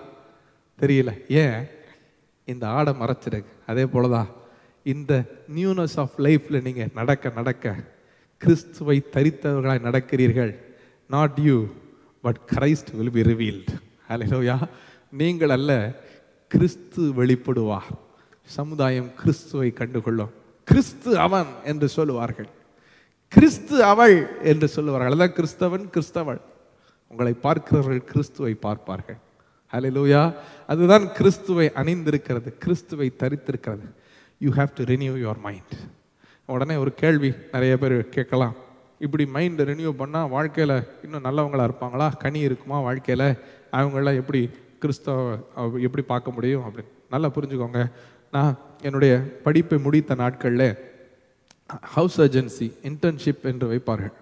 தெரியல. ஏன்? இந்த ஆடை மறைச்சிருக்கு. அதே போலதான். இந்த நியூனஸ் ஆஃப் லைஃப்பில் நீங்கள் நடக்க நடக்க கிறிஸ்துவை தரித்தவர்களாய் நடக்கிறீர்கள். Not you but Christ will be revealed ஹalleluya நீங்கள் அல்ல கிறிஸ்து வெளிப்படுவார். சமுதாயம் கிறிஸ்துவை கண்டுகொள்ளும். கிறிஸ்து அவன் என்று சொல்லுவார்கள். கிறிஸ்து அவள் என்று சொல்லுவார்கள். அதான் கிறிஸ்தவன் கிறிஸ்தவள். உங்களை பார்க்கிறவர்கள் கிறிஸ்துவை பார்ப்பார்கள். ஹalleluya அதுதான் கிறிஸ்துவை அணிந்திருக்கிறது கிறிஸ்துவை தரித்திருக்கிறது. You have to renew your mind உடனே ஒரு கேள்வி நிறைய பேர் கேட்கலாம். இப்படி மைண்டை ரினியூ பண்ணால் வாழ்க்கையில் இன்னும் நல்லவங்களா இருப்பாங்களா? கனி இருக்குமா வாழ்க்கையில்? அவங்களாம் எப்படி கிறிஸ்தவ எப்படி பார்க்க முடியும் அப்படின்னு. நல்லா புரிஞ்சுக்கோங்க. நான் என்னுடைய படிப்பை முடித்த நாட்களில் ஹவுஸ் ஏஜென்சி இன்டர்ன்ஷிப் என்று வைப்பார்கள்.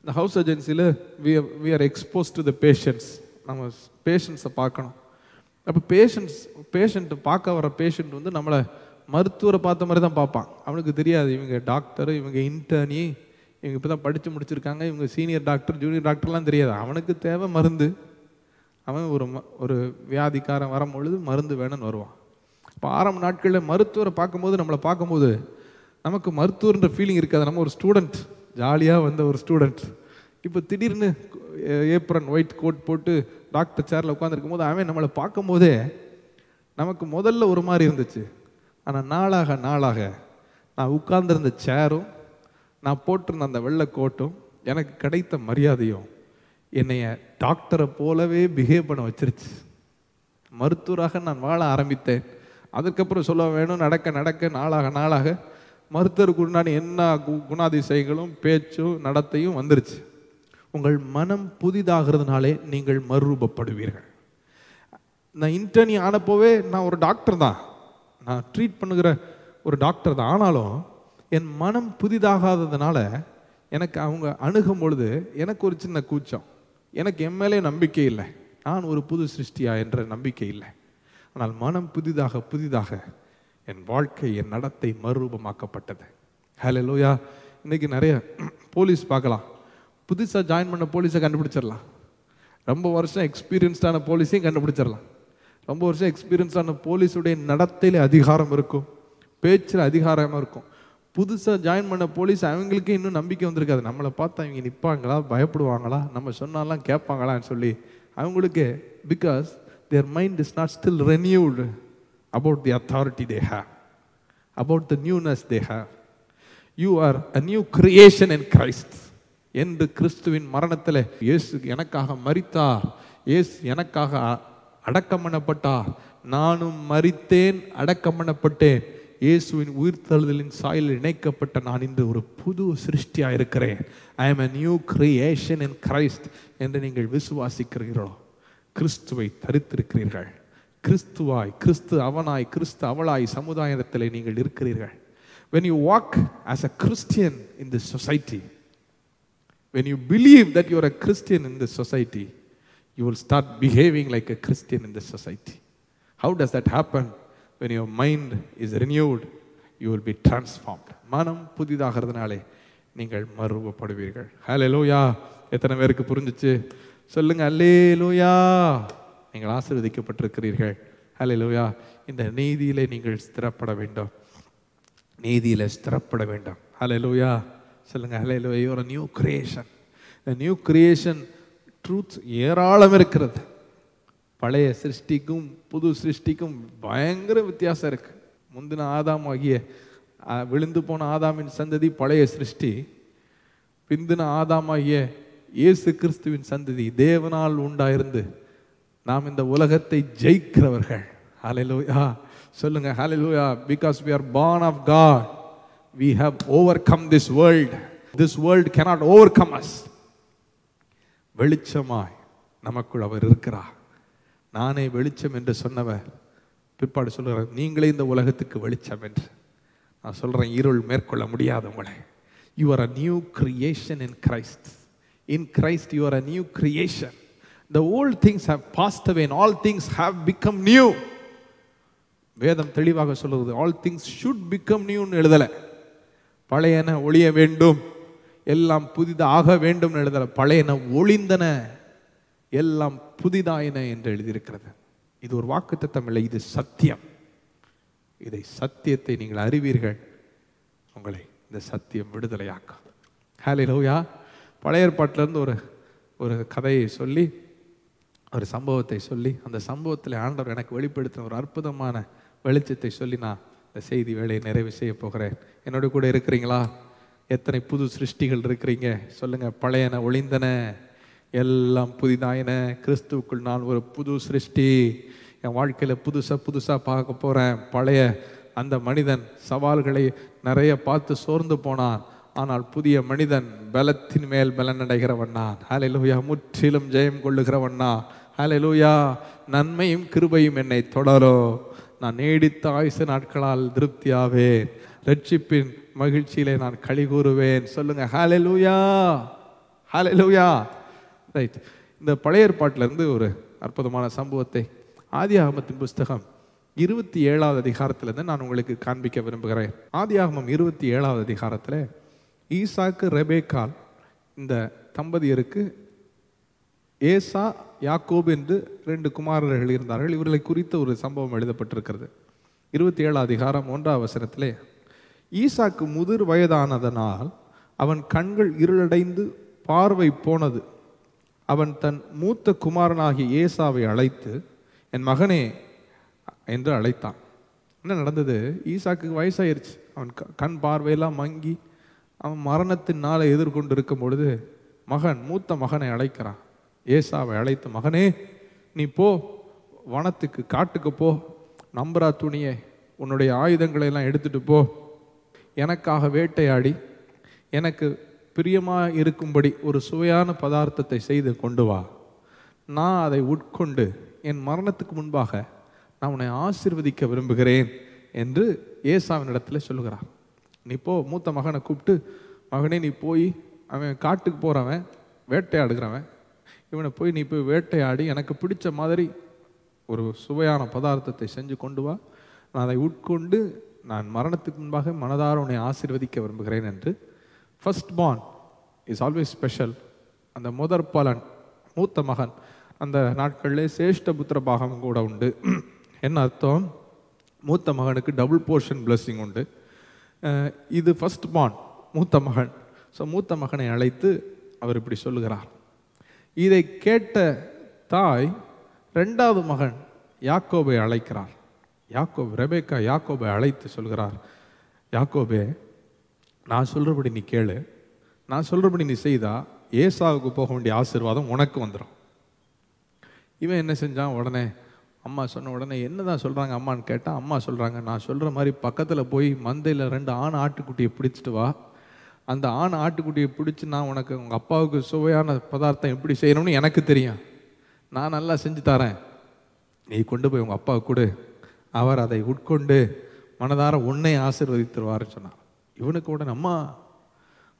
இந்த ஹவுஸ் ஏஜென்சியில் we we are expose to the patients நம்ம பேஷண்ட்ஸை பார்க்கணும். அப்போ பேஷண்ட்ஸ் பேஷண்ட்டு பார்க்க வர பேஷண்ட் வந்து நம்மளை மருத்துவரை பார்த்த மாதிரி தான் பார்ப்பான். அவனுக்கு தெரியாது. இவங்க டாக்டர் இவங்க இன்டர்னி இவங்க இப்போ தான் படித்து முடிச்சிருக்காங்க. இவங்க சீனியர் டாக்டர் ஜூனியர் டாக்டர்லாம் தெரியாது. அவனுக்கு தேவை மருந்து. அவன் ஒரு ம- ஒரு வியாதிக்காரன் வரும்பொழுது மருந்து வேணும்னு வருவான். இப்போ ஆரம்ப நாட்களில் மருத்துவரை பார்க்கும்போது நம்மளை பார்க்கும்போது நமக்கு மருத்துவர்ன்ற ஃபீலிங் இருக்காது. நம்ம ஒரு ஸ்டூடெண்ட் ஜாலியாக வந்த ஒரு ஸ்டூடெண்ட் இப்போ திடீர்னு ஏப்ரன் ஒயிட் கோட் போட்டு டாக்டர் சேரில் உட்காந்துருக்கும் போது அவன் நம்மளை பார்க்கும்போதே நமக்கு முதல்ல ஒரு மாதிரி இருந்துச்சு. ஆனால் நாளாக நாளாக நான் உட்கார்ந்திருந்த சேரும் நான் போட்டிருந்த அந்த வெள்ளை கோட்டும் எனக்கு கிடைத்த மரியாதையும் என்னைய டாக்டரை போலவே பிஹேவ் பண்ண வச்சிருச்சு. மருத்துவராக நான் வாழ ஆரம்பித்தேன். அதுக்கப்புறம் சொல்ல வேணும் நடக்க நடக்க நாளாக நாளாக மருத்துவருக்கு உண்டான என்ன கு- குணாதிசயங்களும் பேச்சும் நடத்தையும் வந்துருச்சு. உங்கள் மனம் புதிதாகிறதுனாலே நீங்கள் மறுரூபப்படுவீர்கள். நான் இன்டர்னி ஆனப்போவே நான் ஒரு டாக்டர் தான். நான் ட்ரீட் பண்ணுகிற ஒரு டாக்டர் தான். ஆனாலும் என் மனம் புதிதாகாததுனால எனக்கு அவங்க அணுகும் பொழுது எனக்கு ஒரு சின்ன கூச்சம். எனக்கு என் மேலே நம்பிக்கை இல்லை. நான் ஒரு புது சிருஷ்டியா என்ற நம்பிக்கை இல்லை. ஆனால் மனம் புதிதாக புதிதாக என் வாழ்க்கை என் நடத்தை மறுரூபமாக்கப்பட்டது. ஹலோ லோயா இன்றைக்கி நிறைய போலீஸ் பார்க்கலாம். புதுசாக ஜாயின் பண்ண போலீஸை கண்டுபிடிச்சிடலாம். ரொம்ப வருஷம் எக்ஸ்பீரியன்ஸ்டான போலீஸையும் கண்டுபிடிச்சிடலாம். ரொம்ப வருஷம் எக்ஸ்பீரியன்ஸான போலீஸுடைய நடத்தையில் அதிகாரம் இருக்கும். பேச்சில் அதிகாரமாக இருக்கும். புதுசாக ஜாயின் பண்ண போலீஸ் அவங்களுக்கே இன்னும் நம்பிக்கை வந்திருக்காது. நம்மளை பார்த்தா இவங்க நிற்பாங்களா பயப்படுவாங்களா நம்ம சொன்னாலாம் கேட்பாங்களான்னு சொல்லி அவங்களுக்கு because their mind is not still renewed about the authority they have about the newness they have you are a new creation in Christ. என்று கிறிஸ்துவின் மரணத்தில் இயேசு எனக்காக மரித்தார். இயேசு எனக்காக அடக்கம் பண்ணப்பட்டார் நானும் மரித்தேன் அடக்கம் பண்ணப்பட்டேன் இயேசுவின் உயிர்த்தழுதலின் சாயலில் இணைக்கப்பட்ட நான் இன்று ஒரு புது சிருஷ்டியாக இருக்கிறேன் I am a new creation in Christ என்று நீங்கள் விசுவாசிக்கிறீர்களோ? கிறிஸ்துவை தரித்திருக்கிறீர்கள். கிறிஸ்துவாய் கிறிஸ்து அவனாய் கிறிஸ்து அவளாய் சமுதாயத்தில் நீங்கள் இருக்கிறீர்கள். When you walk as a christian in this society when you believe that you are a christian in this society you will start behaving like a Christian in this society. How does that happen? When your mind is renewed, you will be transformed. மனம் புதிதாகிறதுனாலே நீங்கள் மறுவப்படுவீர்கள் ஹலே லோயா எத்தனை பேருக்கு புரிஞ்சிச்சு சொல்லுங்கள் அல்லே லோயா நீங்கள் ஆசீர்வதிக்கப்பட்டிருக்கிறீர்கள் ஹலே லோயா இந்த நீதியிலே நீங்கள் ஸ்திரப்பட வேண்டும் நீதியில் ஸ்திரப்பட வேண்டும் ஹலே லோயா சொல்லுங்க ஹலே Loya you're new creation new creation truth ஏராளம் இருக்கிறது. பழைய சிருஷ்டிக்கும் புது சிருஷ்டிக்கும் பயங்கர வித்தியாசம் இருக்கு. முந்தின ஆதாம் ஆகிய விழுந்து போன ஆதாமின் சந்ததி பழைய சிருஷ்டி பிந்தின ஆதாமாகிய இயேசு கிறிஸ்துவின் சந்ததி தேவனால் உண்டாயிருந்து நாம் இந்த உலகத்தை ஜெயிக்கிறவர்கள். ஹalleluya சொல்லுங்க hallelujah because we are born of God we have overcome this world this world cannot overcome us வெளிச்சமாய் நமக்குள் அவர் இருக்கிறார். நானே வெளிச்சம் என்று சொன்னவர். பிற்பாடு சொல்கிறார் நீங்களே இந்த உலகத்துக்கு வெளிச்சம் என்று. நான் சொல்கிறேன் இருள் மேற்கொள்ள முடியாது உங்களை. You are a new creation in Christ in Christ you are a new creation the old things have passed away all things have become new வேதம் தெளிவாக சொல்லுவது ஆல் திங்ஸ் ஷுட் பிகம் நியூன்னு எழுதலை. பழையன ஒளிய வேண்டும். எல்லாம் புதிதாக வேண்டும் எழுதல. பழையன ஒளிந்தன. எல்லாம் புதிதாயின என்று எழுதியிருக்கிறது. இது ஒரு வாக்குத்தத்தம் இல்லை இது சத்தியம். இதை சத்தியத்தை நீங்கள் அறிவீர்கள். உங்களை இந்த சத்தியம் விடுதலையாக்கும் ஹாலே லோயா பழைய ஏற்பாட்டிலேருந்து ஒரு ஒரு கதையை சொல்லி ஒரு சம்பவத்தை சொல்லி அந்த சம்பவத்தில் ஆண்டவர் எனக்கு வெளிப்படுத்தின ஒரு அற்புதமான வெளிச்சத்தை சொல்லி நான் இந்த செய்தி வேலையை நிறைவு செய்ய போகிறேன். என்னோட கூட இருக்கிறீங்களா? எத்தனை புது சிருஷ்டிகள் இருக்கிறீங்க? சொல்லுங்கள் பழையன ஒளிந்தன எல்லாம் புதிதாயின. கிறிஸ்துவுக்குள் நான் ஒரு புது சிருஷ்டி. என் வாழ்க்கையில் புதுசாக புதுசாக பார்க்க போகிறேன் பழைய அந்த மனிதன் சவால்களை நிறைய பார்த்து சோர்ந்து போனான். ஆனால் புதிய மனிதன் பலத்தின் மேல் பலனடைகிறவன் நான். லூயா முற்றிலும் ஜெயம் கொள்ளுகிறவன் நான். லூயா நன்மையும் கிருபையும் என்னை தொடரும் நான் நீடித்த ஆயுசு நாட்களால் திருப்தியாவேன். ரட்சிப்பின் மகிழ்ச்சியிலே நான் களி கூறுவேன் சொல்லுங்க ஹalleluya ஹalleluya ரைட் இந்த பழைய ஏற்பாட்டிலேருந்து ஒரு அற்புதமான சம்பவத்தை ஆதி ஆகமத்தின் புஸ்தகம் இருபத்தி ஏழாவது அதிகாரத்திலேருந்து நான் உங்களுக்கு காண்பிக்க விரும்புகிறேன். ஆதி ஆகமம் இருபத்தி ஏழாவது அதிகாரத்தில் ஈசாக்கு ரெபேக்கால் இந்த தம்பதியருக்கு ஏசா யாக்கோப் என்று ரெண்டு குமாரர்கள் இருந்தார்கள். இவர்களை குறித்த ஒரு சம்பவம் எழுதப்பட்டிருக்கிறது. இருபத்தி ஏழாம் அதிகாரம் ஒன்றாம் வசனத்திலே ஈசாக்கு முதிர் வயதானதனால் அவன் கண்கள் இருளடைந்து பார்வை போனது. அவன் தன் மூத்த குமாரனாகிய ஏசாவை அழைத்து என் மகனே என்று அழைத்தான். என்ன நடந்தது? ஈசாக்கு வயசாயிருச்சு. அவன் க- கண் பார்வையெல்லாம் மங்கி அவன் மரணத்தின் நாளை எதிர்கொண்டு இருக்கும் பொழுது மகன் மூத்த மகனை அழைக்கிறான். ஏசாவை அழைத்து மகனே நீ போ வனத்துக்கு காட்டுக்கு போ நம்பரா துணியை உன்னுடைய ஆயுதங்களை எல்லாம் எடுத்துட்டு போ. எனக்காக வேட்டையாடி எனக்கு பிரியமாக இருக்கும்படி ஒரு சுவையான பதார்த்தத்தை செய்து கொண்டு வா. நான் அதை உட்கொண்டு என் மரணத்துக்கு முன்பாக நான் உன்னை ஆசிர்வதிக்க விரும்புகிறேன் என்று ஏசாவின் இடத்துல சொல்லுகிறார். நீ போ மூத்த மகனை கூப்பிட்டு மகனே நீ போய் அவன் காட்டுக்கு போகிறவன் வேட்டையாடுகிறவன். இவனை போய் நீ போய் வேட்டையாடி எனக்கு பிடிச்ச மாதிரி ஒரு சுவையான பதார்த்தத்தை செஞ்சு கொண்டு வா. நான் அதை உட்கொண்டு நான் மரணத்துக்கு முன்பாக மனதார உன்னை ஆசிர்வதிக்க விரும்புகிறேன் என்று. First born is always special அந்த முதற் பலன் மூத்த மகன் அந்த நாட்களிலே சேஷ்ட புத்திர பாகம் கூட உண்டு. என்ன அர்த்தம்? மூத்த மகனுக்கு டபுள் போர்ஷன் பிளஸ்ஸிங் உண்டு. இது ஃபஸ்ட் பார்ன் மூத்த மகன். ஸோ மூத்த மகனை அழைத்து அவர் இப்படி சொல்லுகிறார். இதை கேட்ட தாய் ரெண்டாவது மகன் யாக்கோபை அழைக்கிறார். யாக்கோப் ரெபேக்கா யாக்கோபை அழைத்து சொல்கிறார் யாக்கோபே நான் சொல்கிறபடி நீ கேளு. நான் சொல்கிறபடி நீ செய்தா ஏசாவுக்கு போக வேண்டிய ஆசீர்வாதம் உனக்கு வந்துடும் இவன் என்ன செஞ்சான்? உடனே அம்மா சொன்ன உடனே என்ன தான் சொல்கிறாங்க அம்மான்னு கேட்டால் அம்மா சொல்கிறாங்க நான் சொல்கிற மாதிரி பக்கத்தில் போய் மந்தையில் ரெண்டு ஆண் ஆட்டுக்குட்டியை பிடிச்சிட்டு வா. அந்த ஆண் ஆட்டுக்குட்டியை பிடிச்சி நான் உனக்கு உங்கள் அப்பாவுக்கு சுவையான பதார்த்தம் எப்படி செய்யணும்னு எனக்கு தெரியும். நான் நல்லா செஞ்சு தரேன். நீ கொண்டு போய் உங்கள் அப்பாவுக்கு கொடு. அவர் அதை உட்கொண்டு மனதார உன்னை ஆசீர்வதித்துருவார்னு சொன்னார். இவனுக்கு உடனே அம்மா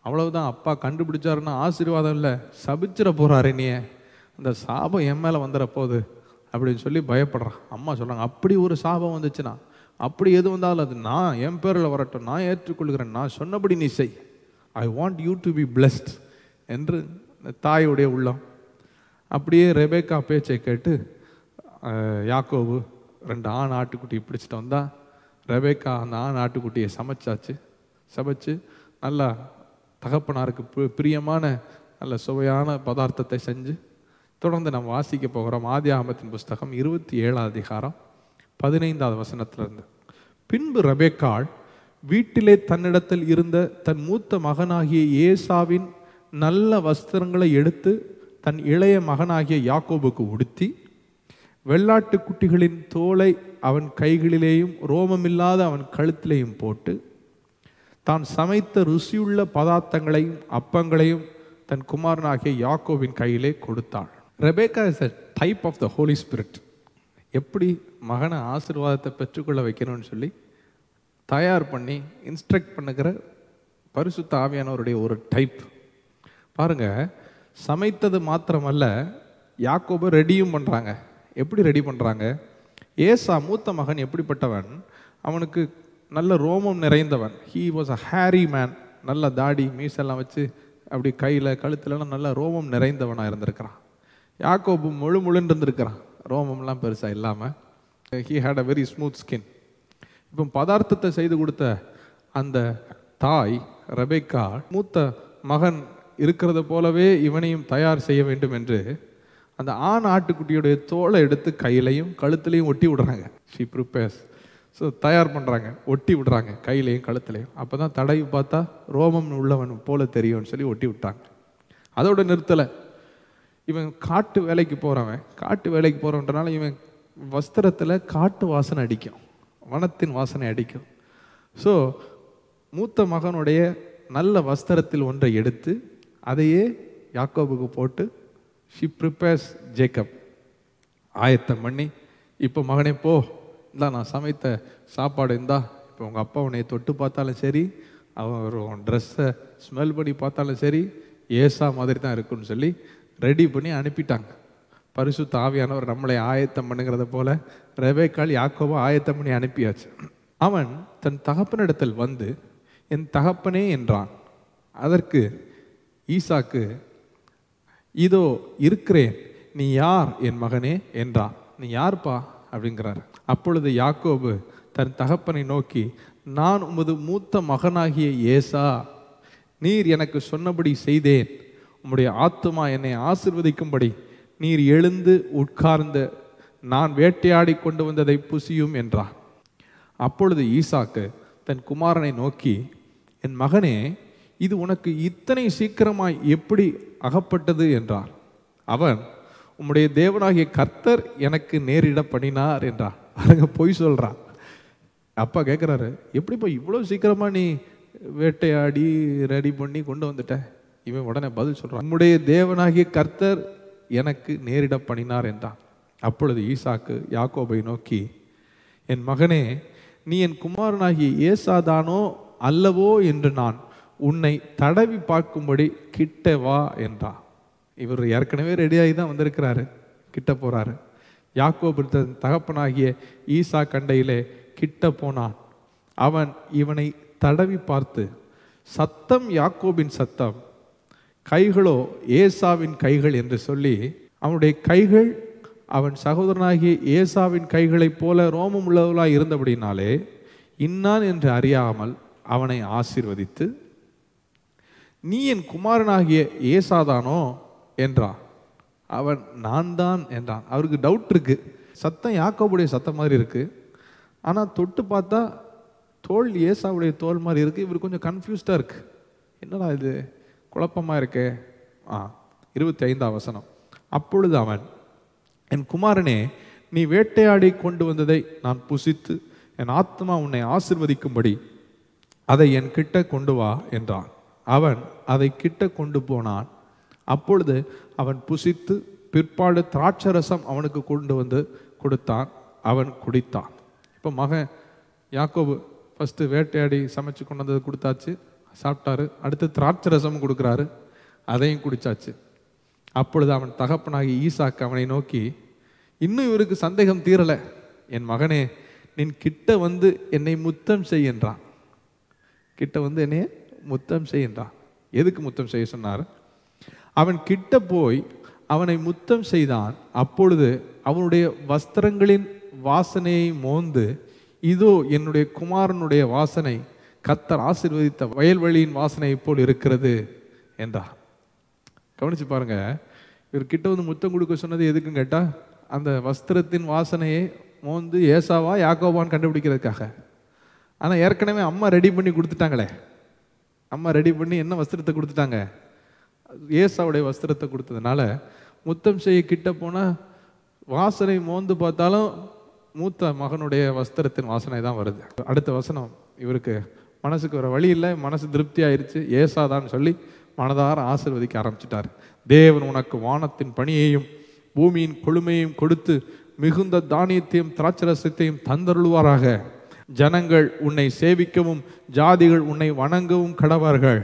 அவ்வளவுதான் அப்பா கண்டுபிடிச்சாருன்னா ஆசீர்வாதம் இல்லை சபிச்சிட போகிறாரு நீ. அந்த சாபம் என் மேலே வந்துட போகுது அப்படின்னு சொல்லி பயப்படுறான். அம்மா சொல்கிறாங்க அப்படி ஒரு சாபம் வந்துச்சுன்னா அப்படி எது வந்தாலும் அது நான் என் பேரில் வரட்டும் நான் ஏற்றுக்கொள்கிறேன் நான் சொன்னபடி நீ செய். I want you to be blessed என்று தாயுடைய உள்ளம் அப்படியே ரெபேக்கா பேச்சை கேட்டு அஹ், யாக்கோபு ரெண்டு ஆண் ஆட்டுக்குட்டி பிடிச்சிட்டு வந்தால் ரெபேக்கா அந்த ஆண் ஆட்டுக்குட்டியை சமைச்சாச்சு. சமைச்சு நல்லா தகப்பனாருக்கு பிரியமான நல்ல சுவையான பதார்த்தத்தை செஞ்சு தொடர்ந்து நம்ம வாசிக்க போகிறோம் ஆதியாகமத்தின் புஸ்தகம் இருபத்தி ஏழாம் அதிகாரம் பதினைந்தாவது வசனத்திலிருந்து. பின்பு ரபேக்காள் வீட்டிலே தன்னிடத்தில் இருந்த தன் மூத்த மகனாகிய ஏசாவின் நல்ல வஸ்திரங்களை எடுத்து தன் இளைய மகனாகிய யாக்கோபுக்கு உடுத்தி வெள்ளாட்டு குட்டிகளின் தோலை அவன் கைகளிலேயும் ரோமமில்லாத அவன் கழுத்திலேயும் போட்டு தான் சமைத்த ருசியுள்ள பதார்த்தங்களையும் அப்பங்களையும் தன் குமாரனாகிய யாக்கோவின் கையிலே கொடுத்தாள். Rebecca is a type of the Holy Spirit எப்படி மகனை ஆசீர்வாதத்தை பெற்றுக்கொள்ள வைக்கணும்னு சொல்லி தயார் பண்ணி இன்ஸ்ட்ரக்ட் பண்ணுகிற பரிசுத்த ஆவியானவருடைய ஒரு டைப் பாருங்க சமைத்தது மாத்திரமல்ல யாக்கோபை ரெடியும் பண்ணுறாங்க எப்படி ரெடி பண்ணுறாங்க ஏசா மூத்த மகன் எப்படிப்பட்டவன்? அவனுக்கு நல்ல ரோமம் நிறைந்தவன். He was a hairy man நல்ல தாடி மீசெல்லாம் வச்சு அப்படி கையில் கழுத்துலலாம் நல்ல ரோமம் நிறைந்தவனாக இருந்திருக்கிறான். யாக்கோபு முழு முழுன்னு இருந்திருக்கிறான். ரோமம்லாம் பெருசாக இல்லாமல் he had a very smooth skin இப்போ பதார்த்தத்தை செய்து கொடுத்த அந்த தாய் ரபேக்கா மூத்த மகன் இருக்கிறது போலவே இவனையும் தயார் செய்ய வேண்டும் என்று அந்த ஆண் ஆட்டுக்குட்டியுடைய தோலை எடுத்து கையிலையும் கழுத்துலையும் ஒட்டி விடுறாங்க. ஷி ப்ரிப்பேர்ஸ் ஸோ தயார் பண்ணுறாங்க ஒட்டி விடுறாங்க கையிலையும் கழுத்துலையும். அப்போ தான் தடவி பார்த்தா ரோமம் உள்ளவன் போல தெரியும்னு சொல்லி ஒட்டி விட்டாங்க. அதோட நிறுத்தலை. இவன் காட்டு வேலைக்கு போகிறவன் காட்டு வேலைக்கு போகிறவன்றனால இவன் வஸ்திரத்தில் காட்டு வாசனை அடிக்கும். வனத்தின் வாசனை அடிக்கும். ஸோ மூத்த மகனுடைய நல்ல வஸ்திரத்தில் ஒன்றை எடுத்து அதையே யாக்கோபுக்கு போட்டு ஷி ப்ரிப்பேர்ஸ் ஜேக்கப் ஆயத்தம் பண்ணி இப்போ மகனே போ. இந்தா நான் சமைத்த சாப்பாடு இந்தா. இப்போ உங்கள் அப்பா உன்னை தொட்டு பார்த்தாலும் சரி அவன் ட்ரெஸ்ஸை ஸ்மெல் பண்ணி பார்த்தாலும் சரி ஏசா மாதிரி தான் இருக்குன்னு சொல்லி ரெடி பண்ணி அனுப்பிட்டாங்க. பரிசு தாவியானவர் நம்மளை ஆயத்தம் பண்ணுங்கிறத போல ரெபேக்கால் யாக்கோவா ஆயத்தம் பண்ணி அனுப்பியாச்சு. அவன் தன் தகப்பனிடத்தில் வந்து என் தகப்பனே என்றான். அதற்கு ஈசாக்கு இதோ இருக்கிறேன். நீ யார் என் மகனே என்றான் நீ யார்ப்பா? அப்படிங்கிறார். அப்பொழுது யாக்கோபு தன் தகப்பனை நோக்கி நான் உமது மூத்த மகனாகிய ஏசா நீர் எனக்கு சொன்னபடி செய்தேன். உம்முடைய ஆத்துமா என்னை ஆசிர்வதிக்கும்படி நீர் எழுந்து உட்கார்ந்து நான் வேட்டையாடி கொண்டு வந்ததை புசியும் என்றான் அப்பொழுது ஈசாக்கு தன் குமாரனை நோக்கி என் மகனே இது உனக்கு இத்தனை சீக்கிரமாய் எப்படி அகப்பட்டது என்றார். அவன் உம்முடைய தேவனாகிய கர்த்தர் எனக்கு நேரிட பண்ணினார் என்றார் அருங்க பொய் சொல்கிறான் அப்பா கேட்குறாரு எப்படிப்பா இவ்வளோ சீக்கிரமாக நீ வேட்டையாடி ரெடி பண்ணி கொண்டு வந்துட்ட? இவன் உடனே பதில் சொல்கிறான் உம்முடைய தேவனாகிய கர்த்தர் எனக்கு நேரிட பண்ணினார் என்றான். அப்பொழுது ஈசாக்கு யாக்கோபை நோக்கி என் மகனே நீ என் குமாரனாகிய ஏசாதானோ அல்லவோ? என்று நான் உன்னை தடவி பார்க்கும்படி கிட்ட வா என்றான் இவர் ஏற்கனவே ரெடியாகி தான் வந்திருக்கிறாரு கிட்ட போகிறாரு யாக்கோபு தகப்பனாகிய ஈசா கண்டையிலே கிட்ட போனான். அவன் இவனை தடவி பார்த்து சத்தம் யாக்கோபின் சத்தம். கைகளோ ஏசாவின் கைகள் என்று சொல்லி அவனுடைய கைகள் அவன் சகோதரனாகிய ஏசாவின் கைகளைப் போல ரோமம் உள்ளவர்களாக இருந்தபடினாலே இன்னான் என்று அறியாமல் அவனை ஆசிர்வதித்து நீ என் குமாரனாகிய ஏசாதானோ? என்றான். அவன் நான் தான் என்றான். அவருக்கு டவுட் இருக்கு. சத்தம் யாக்கோபுடைய சத்தம் மாதிரி இருக்கு. ஆனால் தொட்டு பார்த்தா தோல் ஏசாவுடைய தோல் மாதிரி இருக்கு. இவர் கொஞ்சம் கன்ஃபியூஸ்டாக இருக்கு. என்னடா இது? குழப்பமா இருக்கே? ஆ இருபத்தி ஐந்தாம் வசனம். அப்பொழுது அவன் என் குமாரனே நீ வேட்டையாடி கொண்டு வந்ததை நான் புசித்து என் ஆத்மா உன்னை ஆசிர்வதிக்கும்படி அதை என் கிட்ட கொண்டு வா என்றான். அவன் அதை கிட்ட கொண்டு போனான். அப்பொழுது அவன் புசித்து பிற்பாடு திராட்சரசம் அவனுக்கு கொண்டு வந்து கொடுத்தான். அவன் குடித்தான். இப்போ மகன் யாக்கோபு ஃபஸ்ட்டு வேட்டையாடி சமைச்சு கொண்டு வந்தது கொடுத்தாச்சு. சாப்பிட்டாரு. அடுத்து திராட்சரசம் கொடுக்குறாரு. அதையும் குடிச்சாச்சு. அப்பொழுது அவன் தகப்பனாகி ஈசாக்கு அவனை நோக்கி இன்னும் இவருக்கு சந்தேகம் தீரலை. என் மகனே நின் கிட்ட வந்து என்னை முத்தம் செய்கின்றான் கிட்ட வந்து என்னைய முத்தம் செய்கின்றான் எதுக்கு முத்தம் செய்ய சொன்னார்? அவன் கிட்ட போய் அவனை முத்தம் செய்தான். அப்பொழுது அவனுடைய வஸ்திரங்களின் வாசனையை மோந்து இதோ என்னுடைய குமாரனுடைய வாசனை கத்தர் ஆசிர்வதித்த வயல்வெளியின் வாசனை போல் இருக்கிறது என்றார். கவனிச்சு பாருங்க இவர் கிட்ட வந்து முத்தம் கொடுக்க சொன்னது எதுக்குன்னு கேட்டால் அந்த வஸ்திரத்தின் வாசனையை மோந்து ஏசாவா யாக்கோவான்னு கண்டுபிடிக்கிறதுக்காக. ஆனால் ஏற்கனவே அம்மா ரெடி பண்ணி கொடுத்துட்டாங்களே. அம்மா ரெடி பண்ணி என்ன வஸ்திரத்தை கொடுத்துட்டாங்க? ஏசாவுடைய வஸ்திரத்தை கொடுத்ததுனால முத்தம் செய்ய கிட்ட போனால் வாசனை மோந்து பார்த்தாலும் மூத்த மகனுடைய வஸ்திரத்தின் வாசனை தான் வருது. அடுத்த வசனம் இவருக்கு மனசுக்கு வர வழி இல்லை மனசு திருப்தி ஆயிடுச்சு ஏசாதான்னு சொல்லி மனதார ஆசிர்வதிக்க ஆரம்பிச்சிட்டார். தேவன் உனக்கு வானத்தின் பணியையும் பூமியின் கொழுமையையும் கொடுத்து மிகுந்த தானியத்தையும் திராட்சரசத்தையும் தந்தருள்வாராக. ஜனங்கள் உன்னை சேவிக்கவும் ஜாதிகள் உன்னை வணங்கவும் கடவார்கள்.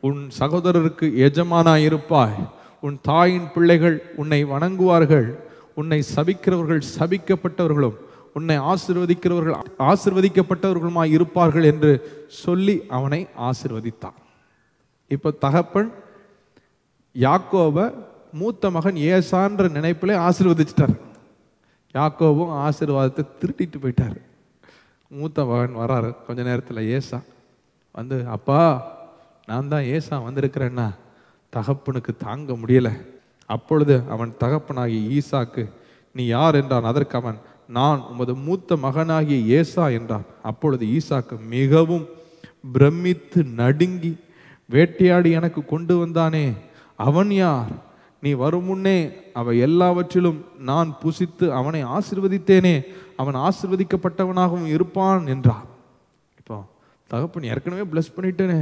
உன் சகோதரருக்கு எஜமானாயிருப்பாய். உன் தாயின் பிள்ளைகள் உன்னை வணங்குவார்கள். உன்னை சபிக்கிறவர்கள் சபிக்கப்பட்டவர்களும் உன்னை ஆசிர்வதிக்கிறவர்கள் ஆசிர்வதிக்கப்பட்டவர்களுமாய் இருப்பார்கள் என்று சொல்லி அவனை ஆசிர்வதித்தான். இப்போ தகப்பன் யாக்கோப மூத்த மகன் ஏசான்ற நினைப்பிலே ஆசிர்வதிச்சிட்டார். யாக்கோவும் ஆசீர்வாதத்தை திருட்டிட்டு போயிட்டார். மூத்த மகன் வராரு. கொஞ்ச நேரத்தில் ஏசா வந்து அப்பா நான் தான் ஏசா வந்திருக்கிறேன்னா தகப்பனுக்கு தாங்க முடியல. அப்பொழுது அவன் தகப்பனாகிய ஈசாக்கு நீ யார் என்றான்? அதற்கு அவன் நான் உமது மூத்த மகனாகிய ஏசா என்றான். அப்பொழுது ஈசாக்கு மிகவும் பிரமித்து நடுங்கி வேட்டையாடி எனக்கு கொண்டு வந்தானே அவன் யார்? நீ வரும் முன்னே அவை எல்லாவற்றிலும் நான் புசித்து அவனை ஆசிர்வதித்தேனே அவன் ஆசிர்வதிக்கப்பட்டவனாகவும் இருப்பான் என்றான். இப்போ தகப்பன் ஏற்கனவே பிளஸ் பண்ணிட்டேனே.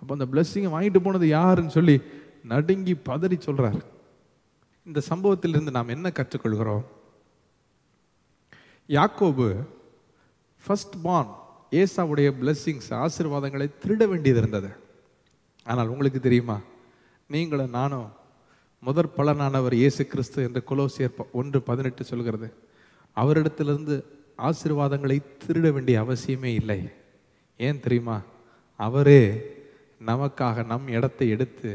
அப்போ அந்த பிளஸ்ஸிங்கை வாங்கிட்டு போனது யாருன்னு சொல்லி நடுங்கி பதறி சொல்கிறார் இந்த சம்பவத்திலிருந்து நாம் என்ன கற்றுக்கொள்கிறோம்? யாக்கோபு ஃபஸ்ட் பார்ன் ஏசாவுடைய பிளஸ்ஸிங்ஸ் ஆசீர்வாதங்களை திருட வேண்டியது இருந்தது. ஆனால் உங்களுக்கு தெரியுமா? நீங்களும் நானும் முதற் பலனானவர் இயேசு கிறிஸ்து என்ற குலோசியர் ஒன்று பதினெட்டு சொல்கிறது. அவரிடத்திலிருந்து ஆசீர்வாதங்களை திருட வேண்டிய அவசியமே இல்லை. ஏன் தெரியுமா? அவரே நமக்காக நம் இடத்தை எடுத்து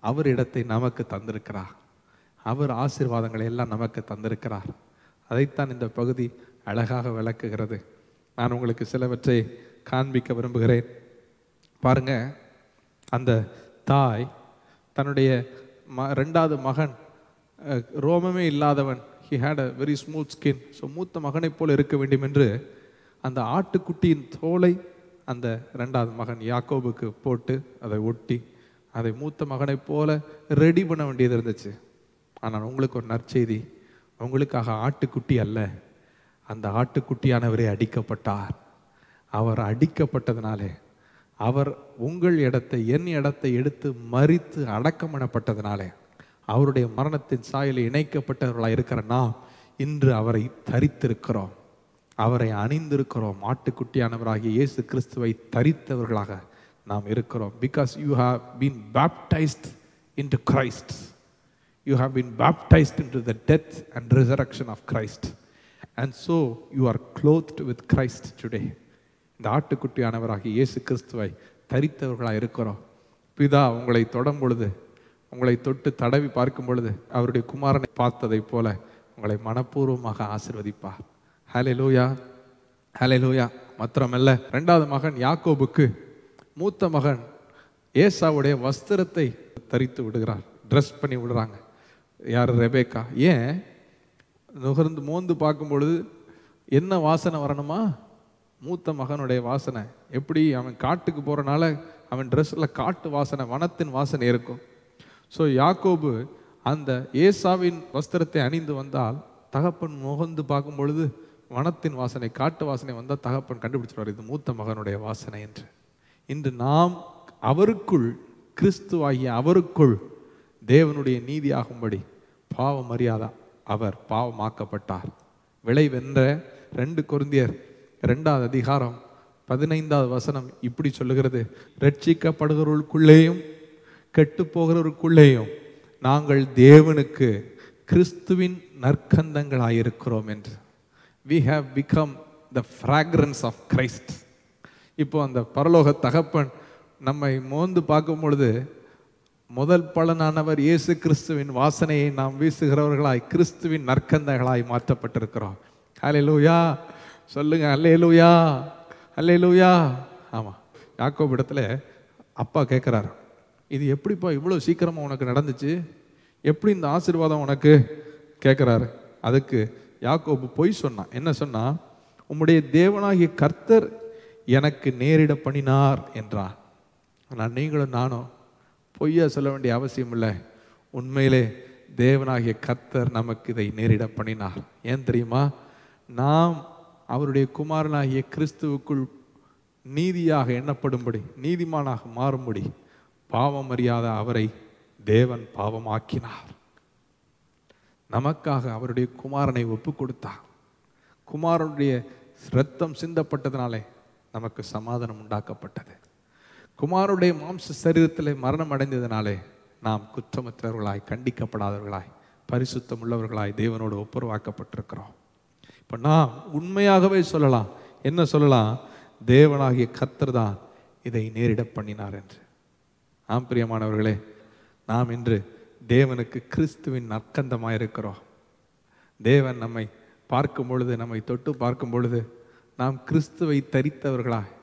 அவர் இடத்தை நமக்கு தந்திருக்கிறார். அவர் ஆசீர்வாதங்களை எல்லாம் நமக்கு தந்திருக்கிறார். அதைத்தான் இந்த பகுதி அழகாக விளக்குகிறது. நான் உங்களுக்கு சிலவற்றை காண்பிக்க விரும்புகிறேன். பாருங்க அந்த தாய் தன்னுடைய ம ரெண்டாவது மகன் ரோமமே இல்லாதவன் he had a very smooth skin so மூத்த மகனைப் போல இருக்க வேண்டும் என்று அந்த ஆட்டுக்குட்டியின் தோலை அந்த ரெண்டாவது மகன் யாக்கோபுக்கு போட்டு அதை ஒட்டி அதை மூத்த மகனைப் போல ரெடி பண்ண வேண்டியது இருந்துச்சு. ஆனால் உங்களுக்கு ஒரு நற்செய்தி. உங்களுக்காக ஆட்டுக்குட்டி அல்ல. அந்த ஆட்டுக்குட்டியானவரே அடிக்கப்பட்டார். அவர் அடிக்கப்பட்டதினாலே அவர் உங்கள் இடத்தை என் இடத்தை எடுத்து மறித்து அடக்கம் பண்ணப்பட்டதினாலே அவருடைய மரணத்தின் சாயலில் இணைக்கப்பட்டவர்களாக இருக்கிற நாம் இன்று அவரை தரித்திருக்கிறோம். அவரை அணிந்திருக்கிறோம். ஆட்டுக்குட்டியானவராகிய இயேசு கிறிஸ்துவை தரித்தவர்களாக நாம் இருக்கிறோம். Because you have been baptized into Christ you have been baptized into the death and resurrection of Christ and so you are clothed with Christ today இந்த ஆட்டுக்குட்டியானவராகிய இயேசு கிறிஸ்துவை தரித்தவர்களாக இருக்கிறோம். பிதா உங்களை தொடும் பொழுது உங்களை தொட்டு தடவி பார்க்கும் பொழுது அவருடைய குமாரனை பார்த்ததைப் போல உங்களை மனப்பூர்வமாக ஆசிர்வதிப்பார். ஹலே லூயா ஹலே லூயா மாத்திரமல்ல ரெண்டாவது மகன் யாக்கோபுக்கு மூத்த மகன் ஏசாவுடைய வஸ்திரத்தை தரித்து விடுகிறார். ட்ரெஸ் பண்ணி விடுறாங்க. யார்? ரெபேக்கா. ஏன்? நுகர்ந்து மோந்து பார்க்கும் பொழுது என்ன வாசனை வரணுமா? மூத்த மகனுடைய வாசனை. எப்படி அவன் காட்டுக்கு போகிறனால அவன் ட்ரெஸ்ஸில் காட்டு வாசனை வனத்தின் வாசனை இருக்கும். ஸோ யாக்கோபு அந்த ஏசாவின் வஸ்திரத்தை அணிந்து வந்தால் தகப்பன் முகந்து பார்க்கும் பொழுது வனத்தின் வாசனை காட்டு வாசனை வந்தால் தகப்பன் கண்டுபிடிச்சிருவார் இது மூத்த மகனுடைய வாசனை என்று. இன்று நாம் அவருக்குள் கிறிஸ்துவாகிய அவருக்குள் தேவனுடைய நீதியாகும்படி பாவம் அறியாதா அவர் பாவமாக்கப்பட்டார். விளைவென்ற ரெண்டு குருந்தியர் ரெண்டாவது அதிகாரம் பதினைந்தாவது வசனம் இப்படி சொல்லுகிறது ரட்சிக்கப்படுகிறவர்களுக்குள்ளேயும் கெட்டு போகிறவருக்குள்ளேயும் நாங்கள் தேவனுக்கு கிறிஸ்துவின் நற்கந்தங்களாயிருக்கிறோம் என்று. We have become the fragrance of Christ இப்போ அந்த பரலோக தகப்பன் நம்மை மோந்து பார்க்கும் பொழுது முதல் பலனானவர் இயேசு கிறிஸ்துவின் வாசனையை நாம் வீசுகிறவர்களாய் கிறிஸ்துவின் நற்கந்தங்களாய் மாற்றப்பட்டிருக்கிறோம். ஹalleluya சொல்லுங்க லூயா ஹalleluya லூயா ஆமாம் இடத்துல அப்பா கேட்குறாரு இது எப்படிப்பா இவ்வளோ சீக்கிரமாக உனக்கு நடந்துச்சு? எப்படி இந்த ஆசீர்வாதம் உனக்கு? கேட்குறாரு அதுக்கு யாக்கோபு பொய் சொன்னான் என்ன சொன்னால் உம்முடைய தேவனாகிய கர்த்தர் எனக்கு நேரிட பண்ணினார் என்றான் ஆனால் நீங்களும் நானும் பொய்யா சொல்ல வேண்டிய அவசியம் இல்லை. உண்மையிலே தேவனாகிய கர்த்தர் நமக்கு இதை நேரிட பண்ணினார். ஏன் தெரியுமா? நாம் அவருடைய குமாரனாகிய கிறிஸ்துவுக்குள் நீதியாக எண்ணப்படும்படி நீதிமானாக மாறும்படி பாவம் அறியாத அவரை தேவன் பாவமாக்கினார். நமக்காக அவருடைய குமாரனை ஒப்பு கொடுத்தார் குமாரனுடைய ரத்தம் சிந்தப்பட்டதினாலே நமக்கு சமாதானம் உண்டாக்கப்பட்டது. குமாரனுடைய மாம்ச சரீரத்திலே மரணம் அடைந்ததினாலே நாம் குற்றமற்றவர்களாய் கண்டிக்கப்படாதவர்களாய் பரிசுத்தம் உள்ளவர்களாய் தேவனோடு ஒப்புரவாக்கப்பட்டிருக்கிறோம். இப்போ நாம் உண்மையாகவே சொல்லலாம். என்ன சொல்லலாம்? தேவனாகிய கத்தர் தான் இதை நேரிட பண்ணினார் என்று. ஆம் பிரியமானவர்களே நாம் இன்று தேவனுக்கு கிறிஸ்துவின் நற்கந்தமாக இருக்கிறோம் தேவன் நம்மை பார்க்கும் பொழுது நம்மை தொட்டு பார்க்கும் பொழுது நாம் கிறிஸ்துவை தரித்தவர்களாய்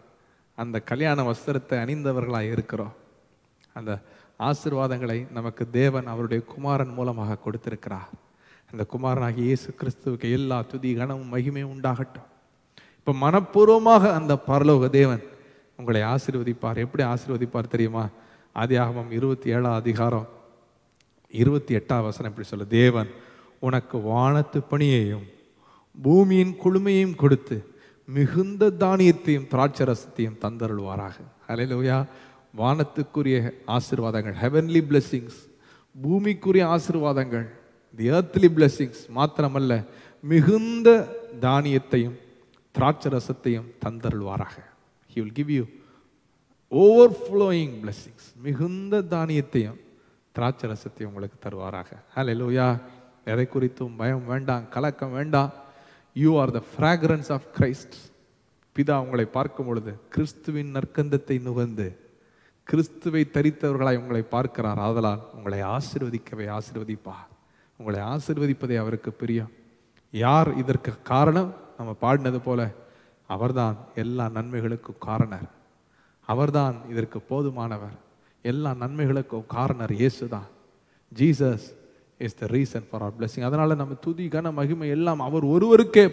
அந்த கல்யாண வஸ்திரத்தை அணிந்தவர்களாய் இருக்கிறோம். அந்த ஆசீர்வாதங்களை நமக்கு தேவன் அவருடைய குமாரன் மூலமாக கொடுத்திருக்கிறார். அந்த குமாரனாகிய இயேசு கிறிஸ்துவுக்கு எல்லா துதி கனமும் மகிமையும் உண்டாகட்டும். இப்போ மனப்பூர்வமாக அந்த பரலோக தேவன் உங்களை ஆசிர்வதிப்பார். எப்படி ஆசிர்வதிப்பார் தெரியுமா? ஆதியாகமம் இருபத்தி ஏழாம் அதிகாரம் இருபத்தி எட்டாம் வசனம் இப்படி சொல்ல தேவன் உனக்கு வானத்து பணியையும் பூமியின் குளுமையையும் கொடுத்து மிகுந்த தானியத்தையும் திராட்சரசத்தையும் தந்தருள்வாராக. ஹalleluya. வானத்துக்குரிய ஆசிர்வாதங்கள் ஹெவன்லி பிளெஸ்ஸிங்ஸ் பூமிக்குரிய ஆசீர்வாதங்கள் தி ஏர்த்லி பிளெஸ்ஸிங்ஸ் மாத்திரமல்ல மிகுந்த தானியத்தையும் திராட்சரசத்தையும் தந்தருள்வாராக. He'll give you overflowing overflowing மிகுந்த தானியத்தையும் திராட்சை ரசத்தையும் உங்களுக்கு தருவாராக. ஹalleluya எதை குறித்தும் பயம் வேண்டாம் கலக்கம் வேண்டாம். You are the fragrance of Christ பிதா உங்களை பார்க்கும் பொழுது கிறிஸ்துவின் நற்கந்தத்தை நுகர்ந்து கிறிஸ்துவை தரித்தவர்களாய் உங்களை பார்க்கிறார். ஆதலால் உங்களை ஆசிர்வதிக்கவே ஆசிர்வதிப்பா உங்களை ஆசிர்வதிப்பதே அவருக்கு பிரியம். யார் இதற்கு காரணம்? நம்ம பாடினது போல அவர்தான் எல்லா நன்மைகளுக்கும் காரணர். அவர்தான் இதற்கு போதுமானவர். எல்லா நன்மைகளுக்கும் காரணர் இயேசுதான். Jesus is the reason for our blessing. அதனால் நம்ம துதி கன மகிமை எல்லாம் அவர் ஒருவருக்கே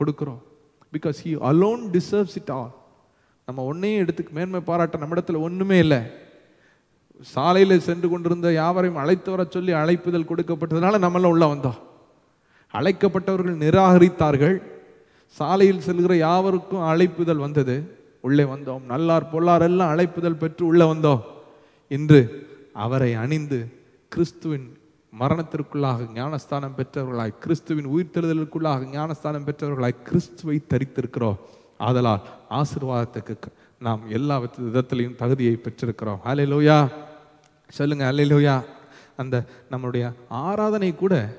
கொடுக்குறோம். Because he alone deserves it all நம்ம ஒன்றையும் எடுத்துக்கு மேன்மை பாராட்ட நம்மிடத்தில் ஒன்றுமே இல்லை. சாலையில் சென்று கொண்டிருந்த யாவரையும் அழைத்து வர சொல்லி அழைப்புதல் கொடுக்கப்பட்டதுனால நம்மளாம் உள்ளே வந்தோம். அழைக்கப்பட்டவர்கள் நிராகரித்தார்கள். சாலையில் செல்கிற யாவருக்கும் அழைப்புதல் வந்தது. உள்ளே வந்தோம். நல்லார் பொல்லார் எல்லாம் அழைப்புதல் பெற்று உள்ளே வந்தோம். இன்று அவரை அணிந்து கிறிஸ்துவின் மரணத்திற்குள்ளாக ஞானஸ்தானம் பெற்றவர்களாய் கிறிஸ்துவின் உயிர்த்தெழுதலுக்குள்ளாக ஞானஸ்தானம் பெற்றவர்களாய் கிறிஸ்துவை தரித்திருக்கிறோம். ஆதலால் ஆசீர்வாதத்துக்கு நாம் எல்லா விதத்திலையும் தகுதியை பெற்றிருக்கிறோம். ஹalleluya. சொல்லுங்க ஹalleluya. அந்த நம்மளுடைய ஆராதனை கூட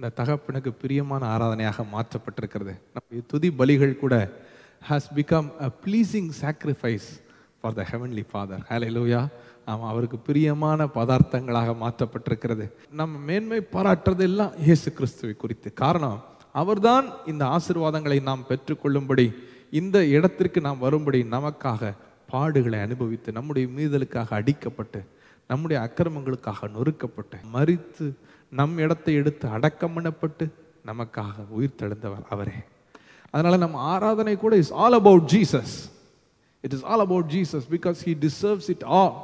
அந்த தகப்பனுக்கு பிரியமான ஆராதனையாக மாற்றப்பட்டிருக்கிறது. நம்முடைய துதி பலிகள் கூட has become a pleasing sacrifice for the heavenly father. Hallelujah. ஆமாம் அவருக்கு பிரியமான பதார்த்தங்களாக மாற்றப்பட்டிருக்கிறது. நம்ம மேன்மை பாராட்டுறது எல்லாம் இயேசு கிறிஸ்துவை குறித்து. காரணம் அவர்தான் இந்த ஆசீர்வாதங்களை நாம் பெற்றுக்கொள்ளும்படி இந்த இடத்திற்கு நாம் வரும்படி நமக்காக பாடுகளை அனுபவித்து நம்முடைய மீதலுக்காக அடிக்கப்பட்டு நம்முடைய அக்கிரமங்களுக்காக நொறுக்கப்பட்டு மறித்து நம் இடத்தை எடுத்து அடக்கம் நமக்காக உயிர் தெழுந்தவர் அவரே. அதனால நம்ம ஆராதனை கூட is all about Jesus it is all about Jesus because he deserves it all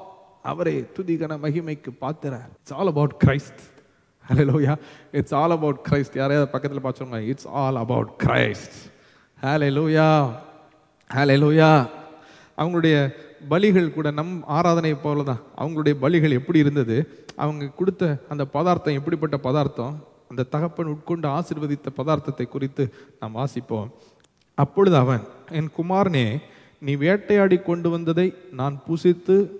அவரே துதிகன மகிமைக்கு பார்த்துறார் it's all about Christ hallelujah it's all about Christ யாரையாவது பக்கத்தில் பார்த்தோங்க it's all about Christ hallelujah Loya அவங்களுடைய பலிகள் கூட நம் ஆராதனை போல தான் அவங்களுடைய பலிகள் எப்படி இருந்தது? அவங்க கொடுத்த அந்த பதார்த்தம் எப்படிப்பட்ட பதார்த்தம்? அந்த தகப்பன் உட்கொண்டு ஆசிர்வதித்த பதார்த்தத்தை குறித்து நாம் வாசிப்போம். அப்பொழுது அவன் என் குமாரனே நீ வேட்டையாடி கொண்டு வந்ததை நான் புசித்து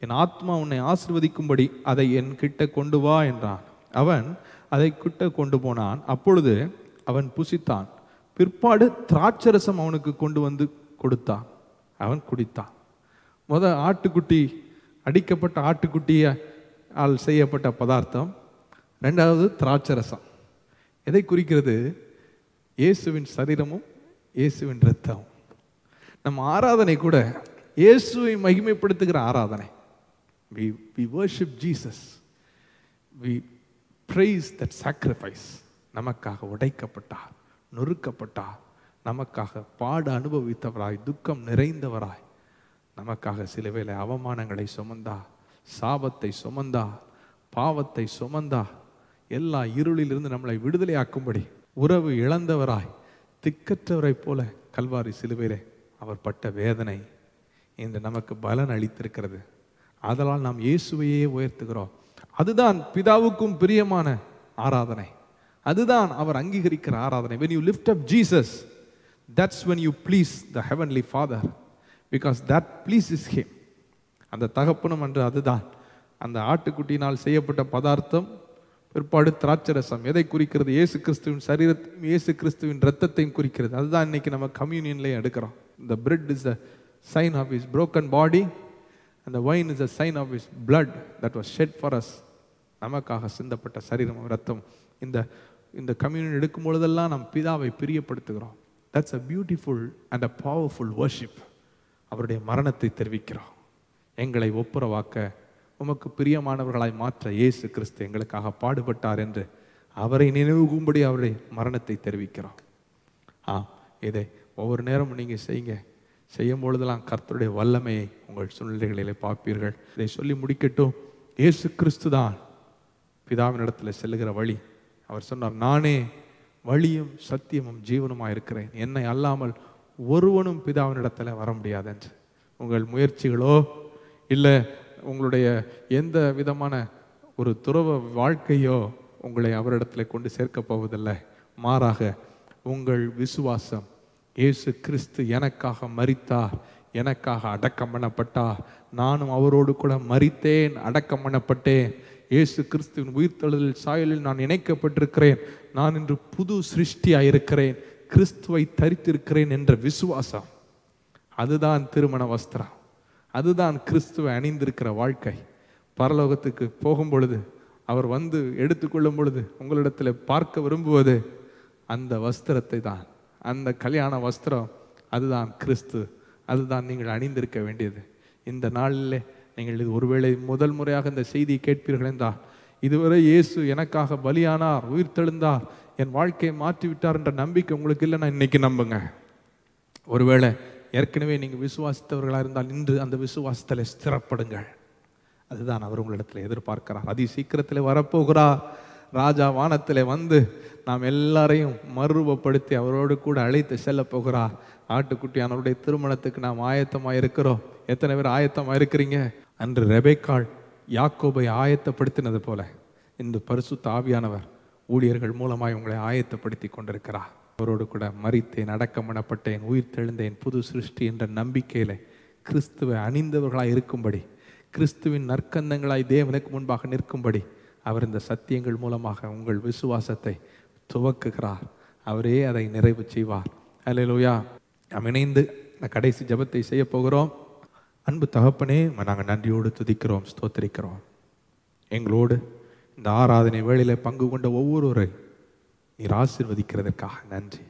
என் ஆத்மா உன்னை ஆசீர்வதிக்கும்படி அதை என் கிட்ட கொண்டு வா என்றான். அவன் அதை கிட்ட கொண்டு போனான். அப்பொழுது அவன் புசித்தான். பிற்பாடு திராட்சரசம் அவனுக்கு கொண்டு வந்து கொடுத்தான். அவன் குடித்தான். முத ஆட்டுக்குட்டி அடிக்கப்பட்ட ஆட்டுக்குட்டியால் செய்யப்பட்ட பதார்த்தம். ரெண்டாவது திராட்சரசம். எதை குறிக்கிறது? இயேசுவின் சரீரமும் இயேசுவின் இரத்தமும். நம்ம ஆராதனை கூட இயேசுவை மகிமைப்படுத்துகிற ஆராதனை. We we worship Jesus we praise that sacrifice நமக்காக உடைக்கப்பட்டார் நொறுக்கப்பட்டார் நமக்காக பாடு அனுபவித்தவராய் துக்கம் நிறைந்தவராய் நமக்காக சில வேளை அவமானங்களை சுமந்தா சாபத்தை சுமந்தா பாவத்தை சுமந்தா எல்லா இருளிலிருந்து நம்மளை விடுதலையாக்கும்படி உறவு இழந்தவராய் திக்கற்றவரைப் போல கல்வாரி சிலுவையிலே அவர் பட்ட வேதனை இன்று நமக்கு பலன் அளித்திருக்கிறது. அதனால் நாம் இயேசுவையே உயர்த்துகிறோம். அதுதான் பிதாவுக்கும் பிரியமான ஆராதனை. அதுதான் அவர் அங்கீகரிக்கிற ஆராதனை. When you lift up Jesus that's when you please the heavenly Father because that please is him அந்த தகப்பனும் என்று அதுதான். அந்த ஆட்டுக்குட்டியினால் செய்யப்பட்ட பதார்த்தம் பிற்பாடு திராட்சரசம். எதை குறிக்கிறது? இயேசு கிறிஸ்துவின் சரீரத்தையும் இயேசு கிறிஸ்துவின் ரத்தத்தையும் குறிக்கிறது. அதுதான் இன்னைக்கு நம்ம கம்யூனியன்லேயே எடுக்கிறோம். இந்த bread is the sign of his broken body அந்த wine is a sign of his blood that was shed for us நமக்காக சிந்தப்பட்ட சரீரம் ரத்தம் இந்த இந்த கம்யூனியன் எடுக்கும் பொழுதெல்லாம் நம் பிதாவை பிரியப்படுத்துகிறோம். That's a beautiful and a powerful worship அவருடைய மரணத்தை தெரிவிக்கிறோம். எங்களை ஒப்புரவாக்க உமக்கு பிரியமானவர்களாய் மாற்ற இயேசு கிறிஸ்து எங்களுக்காக பாடுபட்டார் என்று அவரை நினைவுகும்படி அவருடைய மரணத்தை தெரிவிக்கிறோம். ஆ இதை ஒவ்வொரு நேரமும் நீங்கள் செய்யுங்க. செய்யும் பொழுதெல்லாம் கர்த்தருடைய வல்லமையை உங்கள் சூழ்நிலைகளிலே பார்ப்பீர்கள். இதை சொல்லி முடிக்கட்டும். இயேசு கிறிஸ்து தான் பிதாவினிடத்தில் செல்லுகிற வழி. அவர் சொன்னார் நானே வழியும் சத்தியமும் ஜீவனுமாக இருக்கிறேன். என்னை அல்லாமல் ஒருவனும் பிதாவினிடத்தில் வர முடியாது என்று உங்கள் முயற்சிகளோ இல்லை உங்களுடைய எந்த விதமான ஒரு துறவ வாழ்க்கையோ உங்களை அவரிடத்தில் கொண்டு சேர்க்கப் போவதில்லை. மாறாக உங்கள் விசுவாசம் இயேசு கிறிஸ்து எனக்காக மறித்தார் எனக்காக அடக்கம் பண்ணப்பட்டார். நானும் அவரோடு கூட மறித்தேன் அடக்கம் பண்ணப்பட்டேன். இயேசு கிறிஸ்துவின் உயிர்த்தெழுதல் சாயலில் நான் இணைக்கப்பட்டிருக்கிறேன். நான் இன்று புது சிருஷ்டியாக இருக்கிறேன் கிறிஸ்துவை தரித்திருக்கிறேன் என்ற விசுவாசம். அதுதான் திருமண வஸ்திரம். அதுதான் கிறிஸ்துவை அணிந்திருக்கிற வாழ்க்கை. பரலோகத்துக்கு போகும் பொழுது அவர் வந்து எடுத்துக்கொள்ளும் பொழுது உங்களிடத்தில் பார்க்க விரும்புவது அந்த வஸ்திரத்தை தான். அந்த கல்யாண வஸ்திரம் அதுதான் கிறிஸ்து. அதுதான் நீங்கள் அணிந்திருக்க வேண்டியது. இந்த நாளிலே நீங்கள் இது ஒருவேளை முதல் முறையாக இந்த செய்தியை கேட்பீர்கள் என்றால் இதுவரை இயேசு எனக்காக பலியானார் உயிர் தெழுந்தார் என் வாழ்க்கையை மாற்றிவிட்டார் என்ற நம்பிக்கை உங்களுக்கு இல்லைன்னா இன்னைக்கு நம்புங்க. ஒருவேளை ஏற்கனவே நீங்கள் விசுவாசித்தவர்களாக இருந்தால் இன்று அந்த விசுவாசத்தில் ஸ்திரப்படுங்கள். அதுதான் அவர் உங்களிடத்தில் எதிர்பார்க்கிறார். அதி சீக்கிரத்தில் வரப்போகிறார். ராஜா வானத்தில் வந்து நாம் எல்லாரையும் மறுரூபப்படுத்தி அவரோடு கூட அழைத்து செல்ல போகிறார். ஆட்டுக்குட்டியானவருடைய திருமணத்துக்கு நாம் ஆயத்தமாக இருக்கிறோம் எத்தனை பேர் ஆயத்தமாக இருக்கிறீங்க அன்று ரெபேக்காள் யாக்கோபை ஆயத்தப்படுத்தினது போல. இந்த பரிசு தாவியானவர் ஊழியர்கள் மூலமாய் உங்களை ஆயத்தப்படுத்தி கொண்டிருக்கிறார். அவரோடு கூட மறித்தேன் அடக்கமணப்பட்டேன் உயிர் தெழுந்தேன் புது சிருஷ்டி என்ற நம்பிக்கையில கிறிஸ்துவை அணிந்தவர்களாய் இருக்கும்படி கிறிஸ்துவின் நற்கந்தங்களாய் தேவனுக்கு முன்பாக நிற்கும்படி அவர் இந்த சத்தியங்கள் மூலமாக உங்கள் விசுவாசத்தை துவக்குகிறார். அவரே அதை நிறைவு செய்வார். அல்லேலூயா நாம் இணைந்து இந்த கடைசி ஜெபத்தை செய்ய போகிறோம். அன்பு தகப்பனே நாங்கள் நன்றியோடு துதிக்கிறோம் ஸ்தோத்திரிக்கிறோம். எங்களோடு இந்த ஆராதனை வேளையில் பங்கு கொண்ட ஒவ்வொருவரை நீர் ஆசிர்வதிக்கிறதற்காக நன்றி.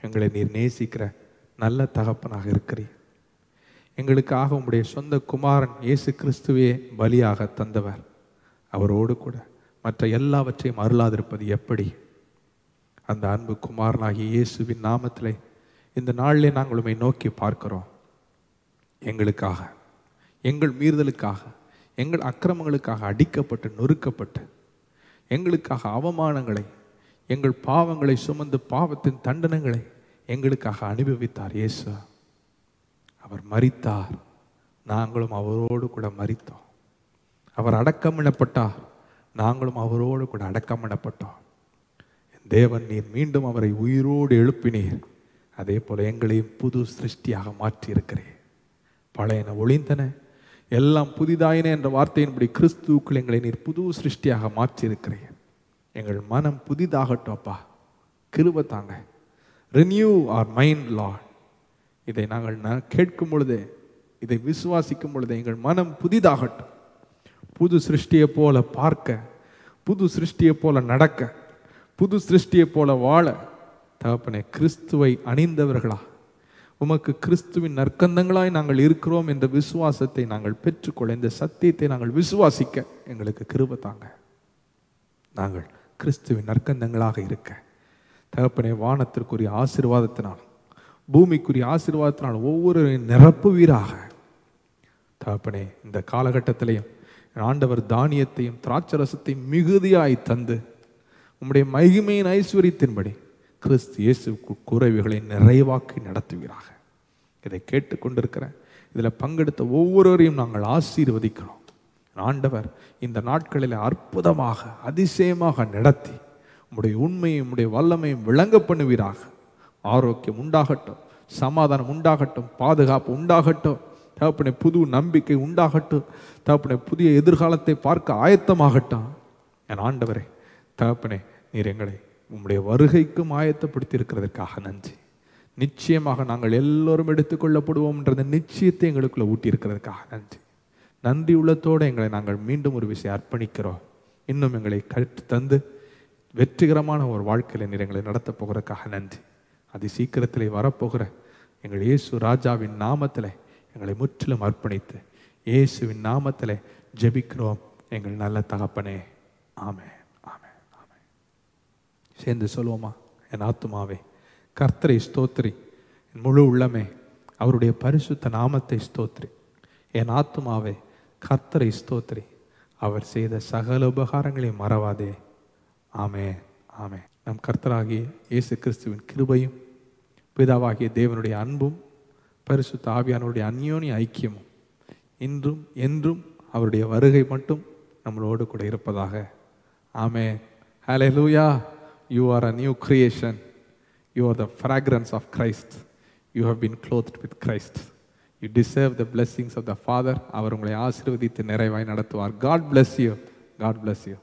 எங்களை நீர் நேசிக்கிற நல்ல தகப்பனாக இருக்கிறீர். எங்களுக்காக உம்முடைய சொந்த குமாரன் இயேசு கிறிஸ்துவே பலியாக தந்தவர். அவரோடு கூட மற்ற எல்லாவற்றையும் அருளாதிருப்பது எப்படி? அந்த அன்பு குமாரனாகிய இயேசுவின் நாமத்திலே இந்த நாளிலே நாங்கள் உண்மை நோக்கி பார்க்கிறோம். எங்களுக்காக எங்கள் மீறுதலுக்காக எங்கள் அக்கிரமங்களுக்காக அடிக்கப்பட்டு நொறுக்கப்பட்டு எங்களுக்காக அவமானங்களை எங்கள் பாவங்களை சுமந்து பாவத்தின் தண்டனங்களை எங்களுக்காக அனுபவித்தார் இயேசு. அவர் மறித்தார் நாங்களும் அவரோடு கூட மறித்தோம் அவர் அடக்கம் நாங்களும் அவரோடு கூட அடக்கம் என் தேவன் நீர் மீண்டும் அவரை உயிரோடு எழுப்பினீர். அதே போல எங்களையும் புது சிருஷ்டியாக மாற்றியிருக்கிறேன் பழையன ஒளிந்தன. எல்லாம் புதிதாயின என்ற வார்த்தையின்படி கிறிஸ்துவுக்குள் எங்களை நீர் புது சிருஷ்டியாக மாற்றி இருக்கிறேன் எங்கள் மனம் புதிதாகட்டும் அப்பா. கிருப தாங்க. ரினியூ ஆர் மைண்ட் லார்ட் இதை நாங்கள் ந- கேட்கும் பொழுது இதை விசுவாசிக்கும் பொழுது எங்கள் மனம் புதிதாகட்டும். புது சிருஷ்டியை போல பார்க்க புது சிருஷ்டியை போல நடக்க புது சிருஷ்டியை போல வாழ தகப்பனே கிறிஸ்துவை அணிந்தவர்களா? உமக்கு கிறிஸ்துவின் நற்கந்தங்களாய் நாங்கள் இருக்கிறோம் என்ற விசுவாசத்தை நாங்கள் பெற்றுக்கொள்ள இந்த சத்தியத்தை நாங்கள் விசுவாசிக்க எங்களுக்கு கிருப தாங்க. நாங்கள் கிறிஸ்துவின் நற்கந்தங்களாக இருக்க. தகப்பனே வானத்திற்குரிய ஆசீர்வாதத்தினால் பூமிக்குரிய ஆசீர்வாதத்தினால் நிரப்பு நிரப்புவீராக தகப்பனே இந்த காலகட்டத்திலையும் ஆண்டவர் தானியத்தையும் திராட்சரசத்தையும் மிகுதியாய் தந்து உம்முடைய மகிமையின் ஐஸ்வர்யத்தின்படி கிறிஸ்து இயேசுக்கு குறைவுகளை நிறைவாக்கி நடத்துவீராக. இதை கேட்டு கொண்டிருக்கிறேன் இதில் பங்கெடுத்த ஒவ்வொருவரையும் நாங்கள் ஆசீர்வதிக்கிறோம். ஆண்டவர் இந்த நாட்களில் அற்புதமாக அதிசயமாக நடத்தி உம்முடைய உண்மையும் உம்முடைய வல்லமையும் விளங்க பண்ணுவீராக. ஆரோக்கியம் உண்டாகட்டும் சமாதானம் உண்டாகட்டும் பாதுகாப்பு உண்டாகட்டும் தகப்பனை புது நம்பிக்கை உண்டாகட்டும் தகப்பனை புதிய எதிர்காலத்தை பார்க்க ஆயத்தமாகட்டும். என் ஆண்டவரே தகப்பனே நீர் எங்களை உம்முடைய வருகைக்கும் ஆயத்தப்படுத்தி இருக்கிறதற்காக நன்றி. நிச்சயமாக நாங்கள் எல்லோரும் எடுத்துக்கொள்ளப்படுவோம்ன்றது நிச்சயத்தை எங்களுக்குள்ள ஊட்டி இருக்கிறதுக்காக நன்றி. நன்றி உள்ளத்தோடு எங்களை நாங்கள் மீண்டும் ஒரு விஷயம் அர்ப்பணிக்கிறோம். இன்னும் எங்களை கற்று தந்து வெற்றிகரமான ஒரு வாழ்க்கையில் நீர் எங்களை நடத்தப் போகிறதுக்காக நன்றி. அதி சீக்கிரத்திலே வரப்போகிற எங்கள் இயேசு ராஜாவின் நாமத்தில் எங்களை முற்றிலும் அர்ப்பணித்து இயேசுவின் நாமத்தில் ஜெபிக்கிறோம். எங்கள் நல்ல தகப்பனே. ஆமே ஆமே ஆமே சேர்ந்து சொல்லுவோமா என் ஆத்துமாவே கர்த்தரை ஸ்தோத்ரி என் முழு உள்ளமே அவருடைய பரிசுத்த நாமத்தை ஸ்தோத்ரி என் ஆத்துமாவே கர்த்தரை இஸ்தோத்ரி அவர் செய்த சகல உபகாரங்களையும் மறவாதே. ஆமே ஆமே நம் கர்த்தராகிய இயேசு கிறிஸ்துவின் கிருபையும் பிதாவாகிய தேவனுடைய அன்பும் பரிசுத்த தாவியானுடைய அந்யோனி ஐக்கியமும் இன்றும் என்றும் அவருடைய வருகை மட்டும் நம்மளோடு கூட இருப்பதாக. ஆமே hallelujah you are a new creation you are the fragrance of Christ you have been clothed with Christ you deserve the blessings of the Father அவர் உங்களை ஆசிர்வதித்து நிறைவாய் நடத்துவார் God bless you God bless you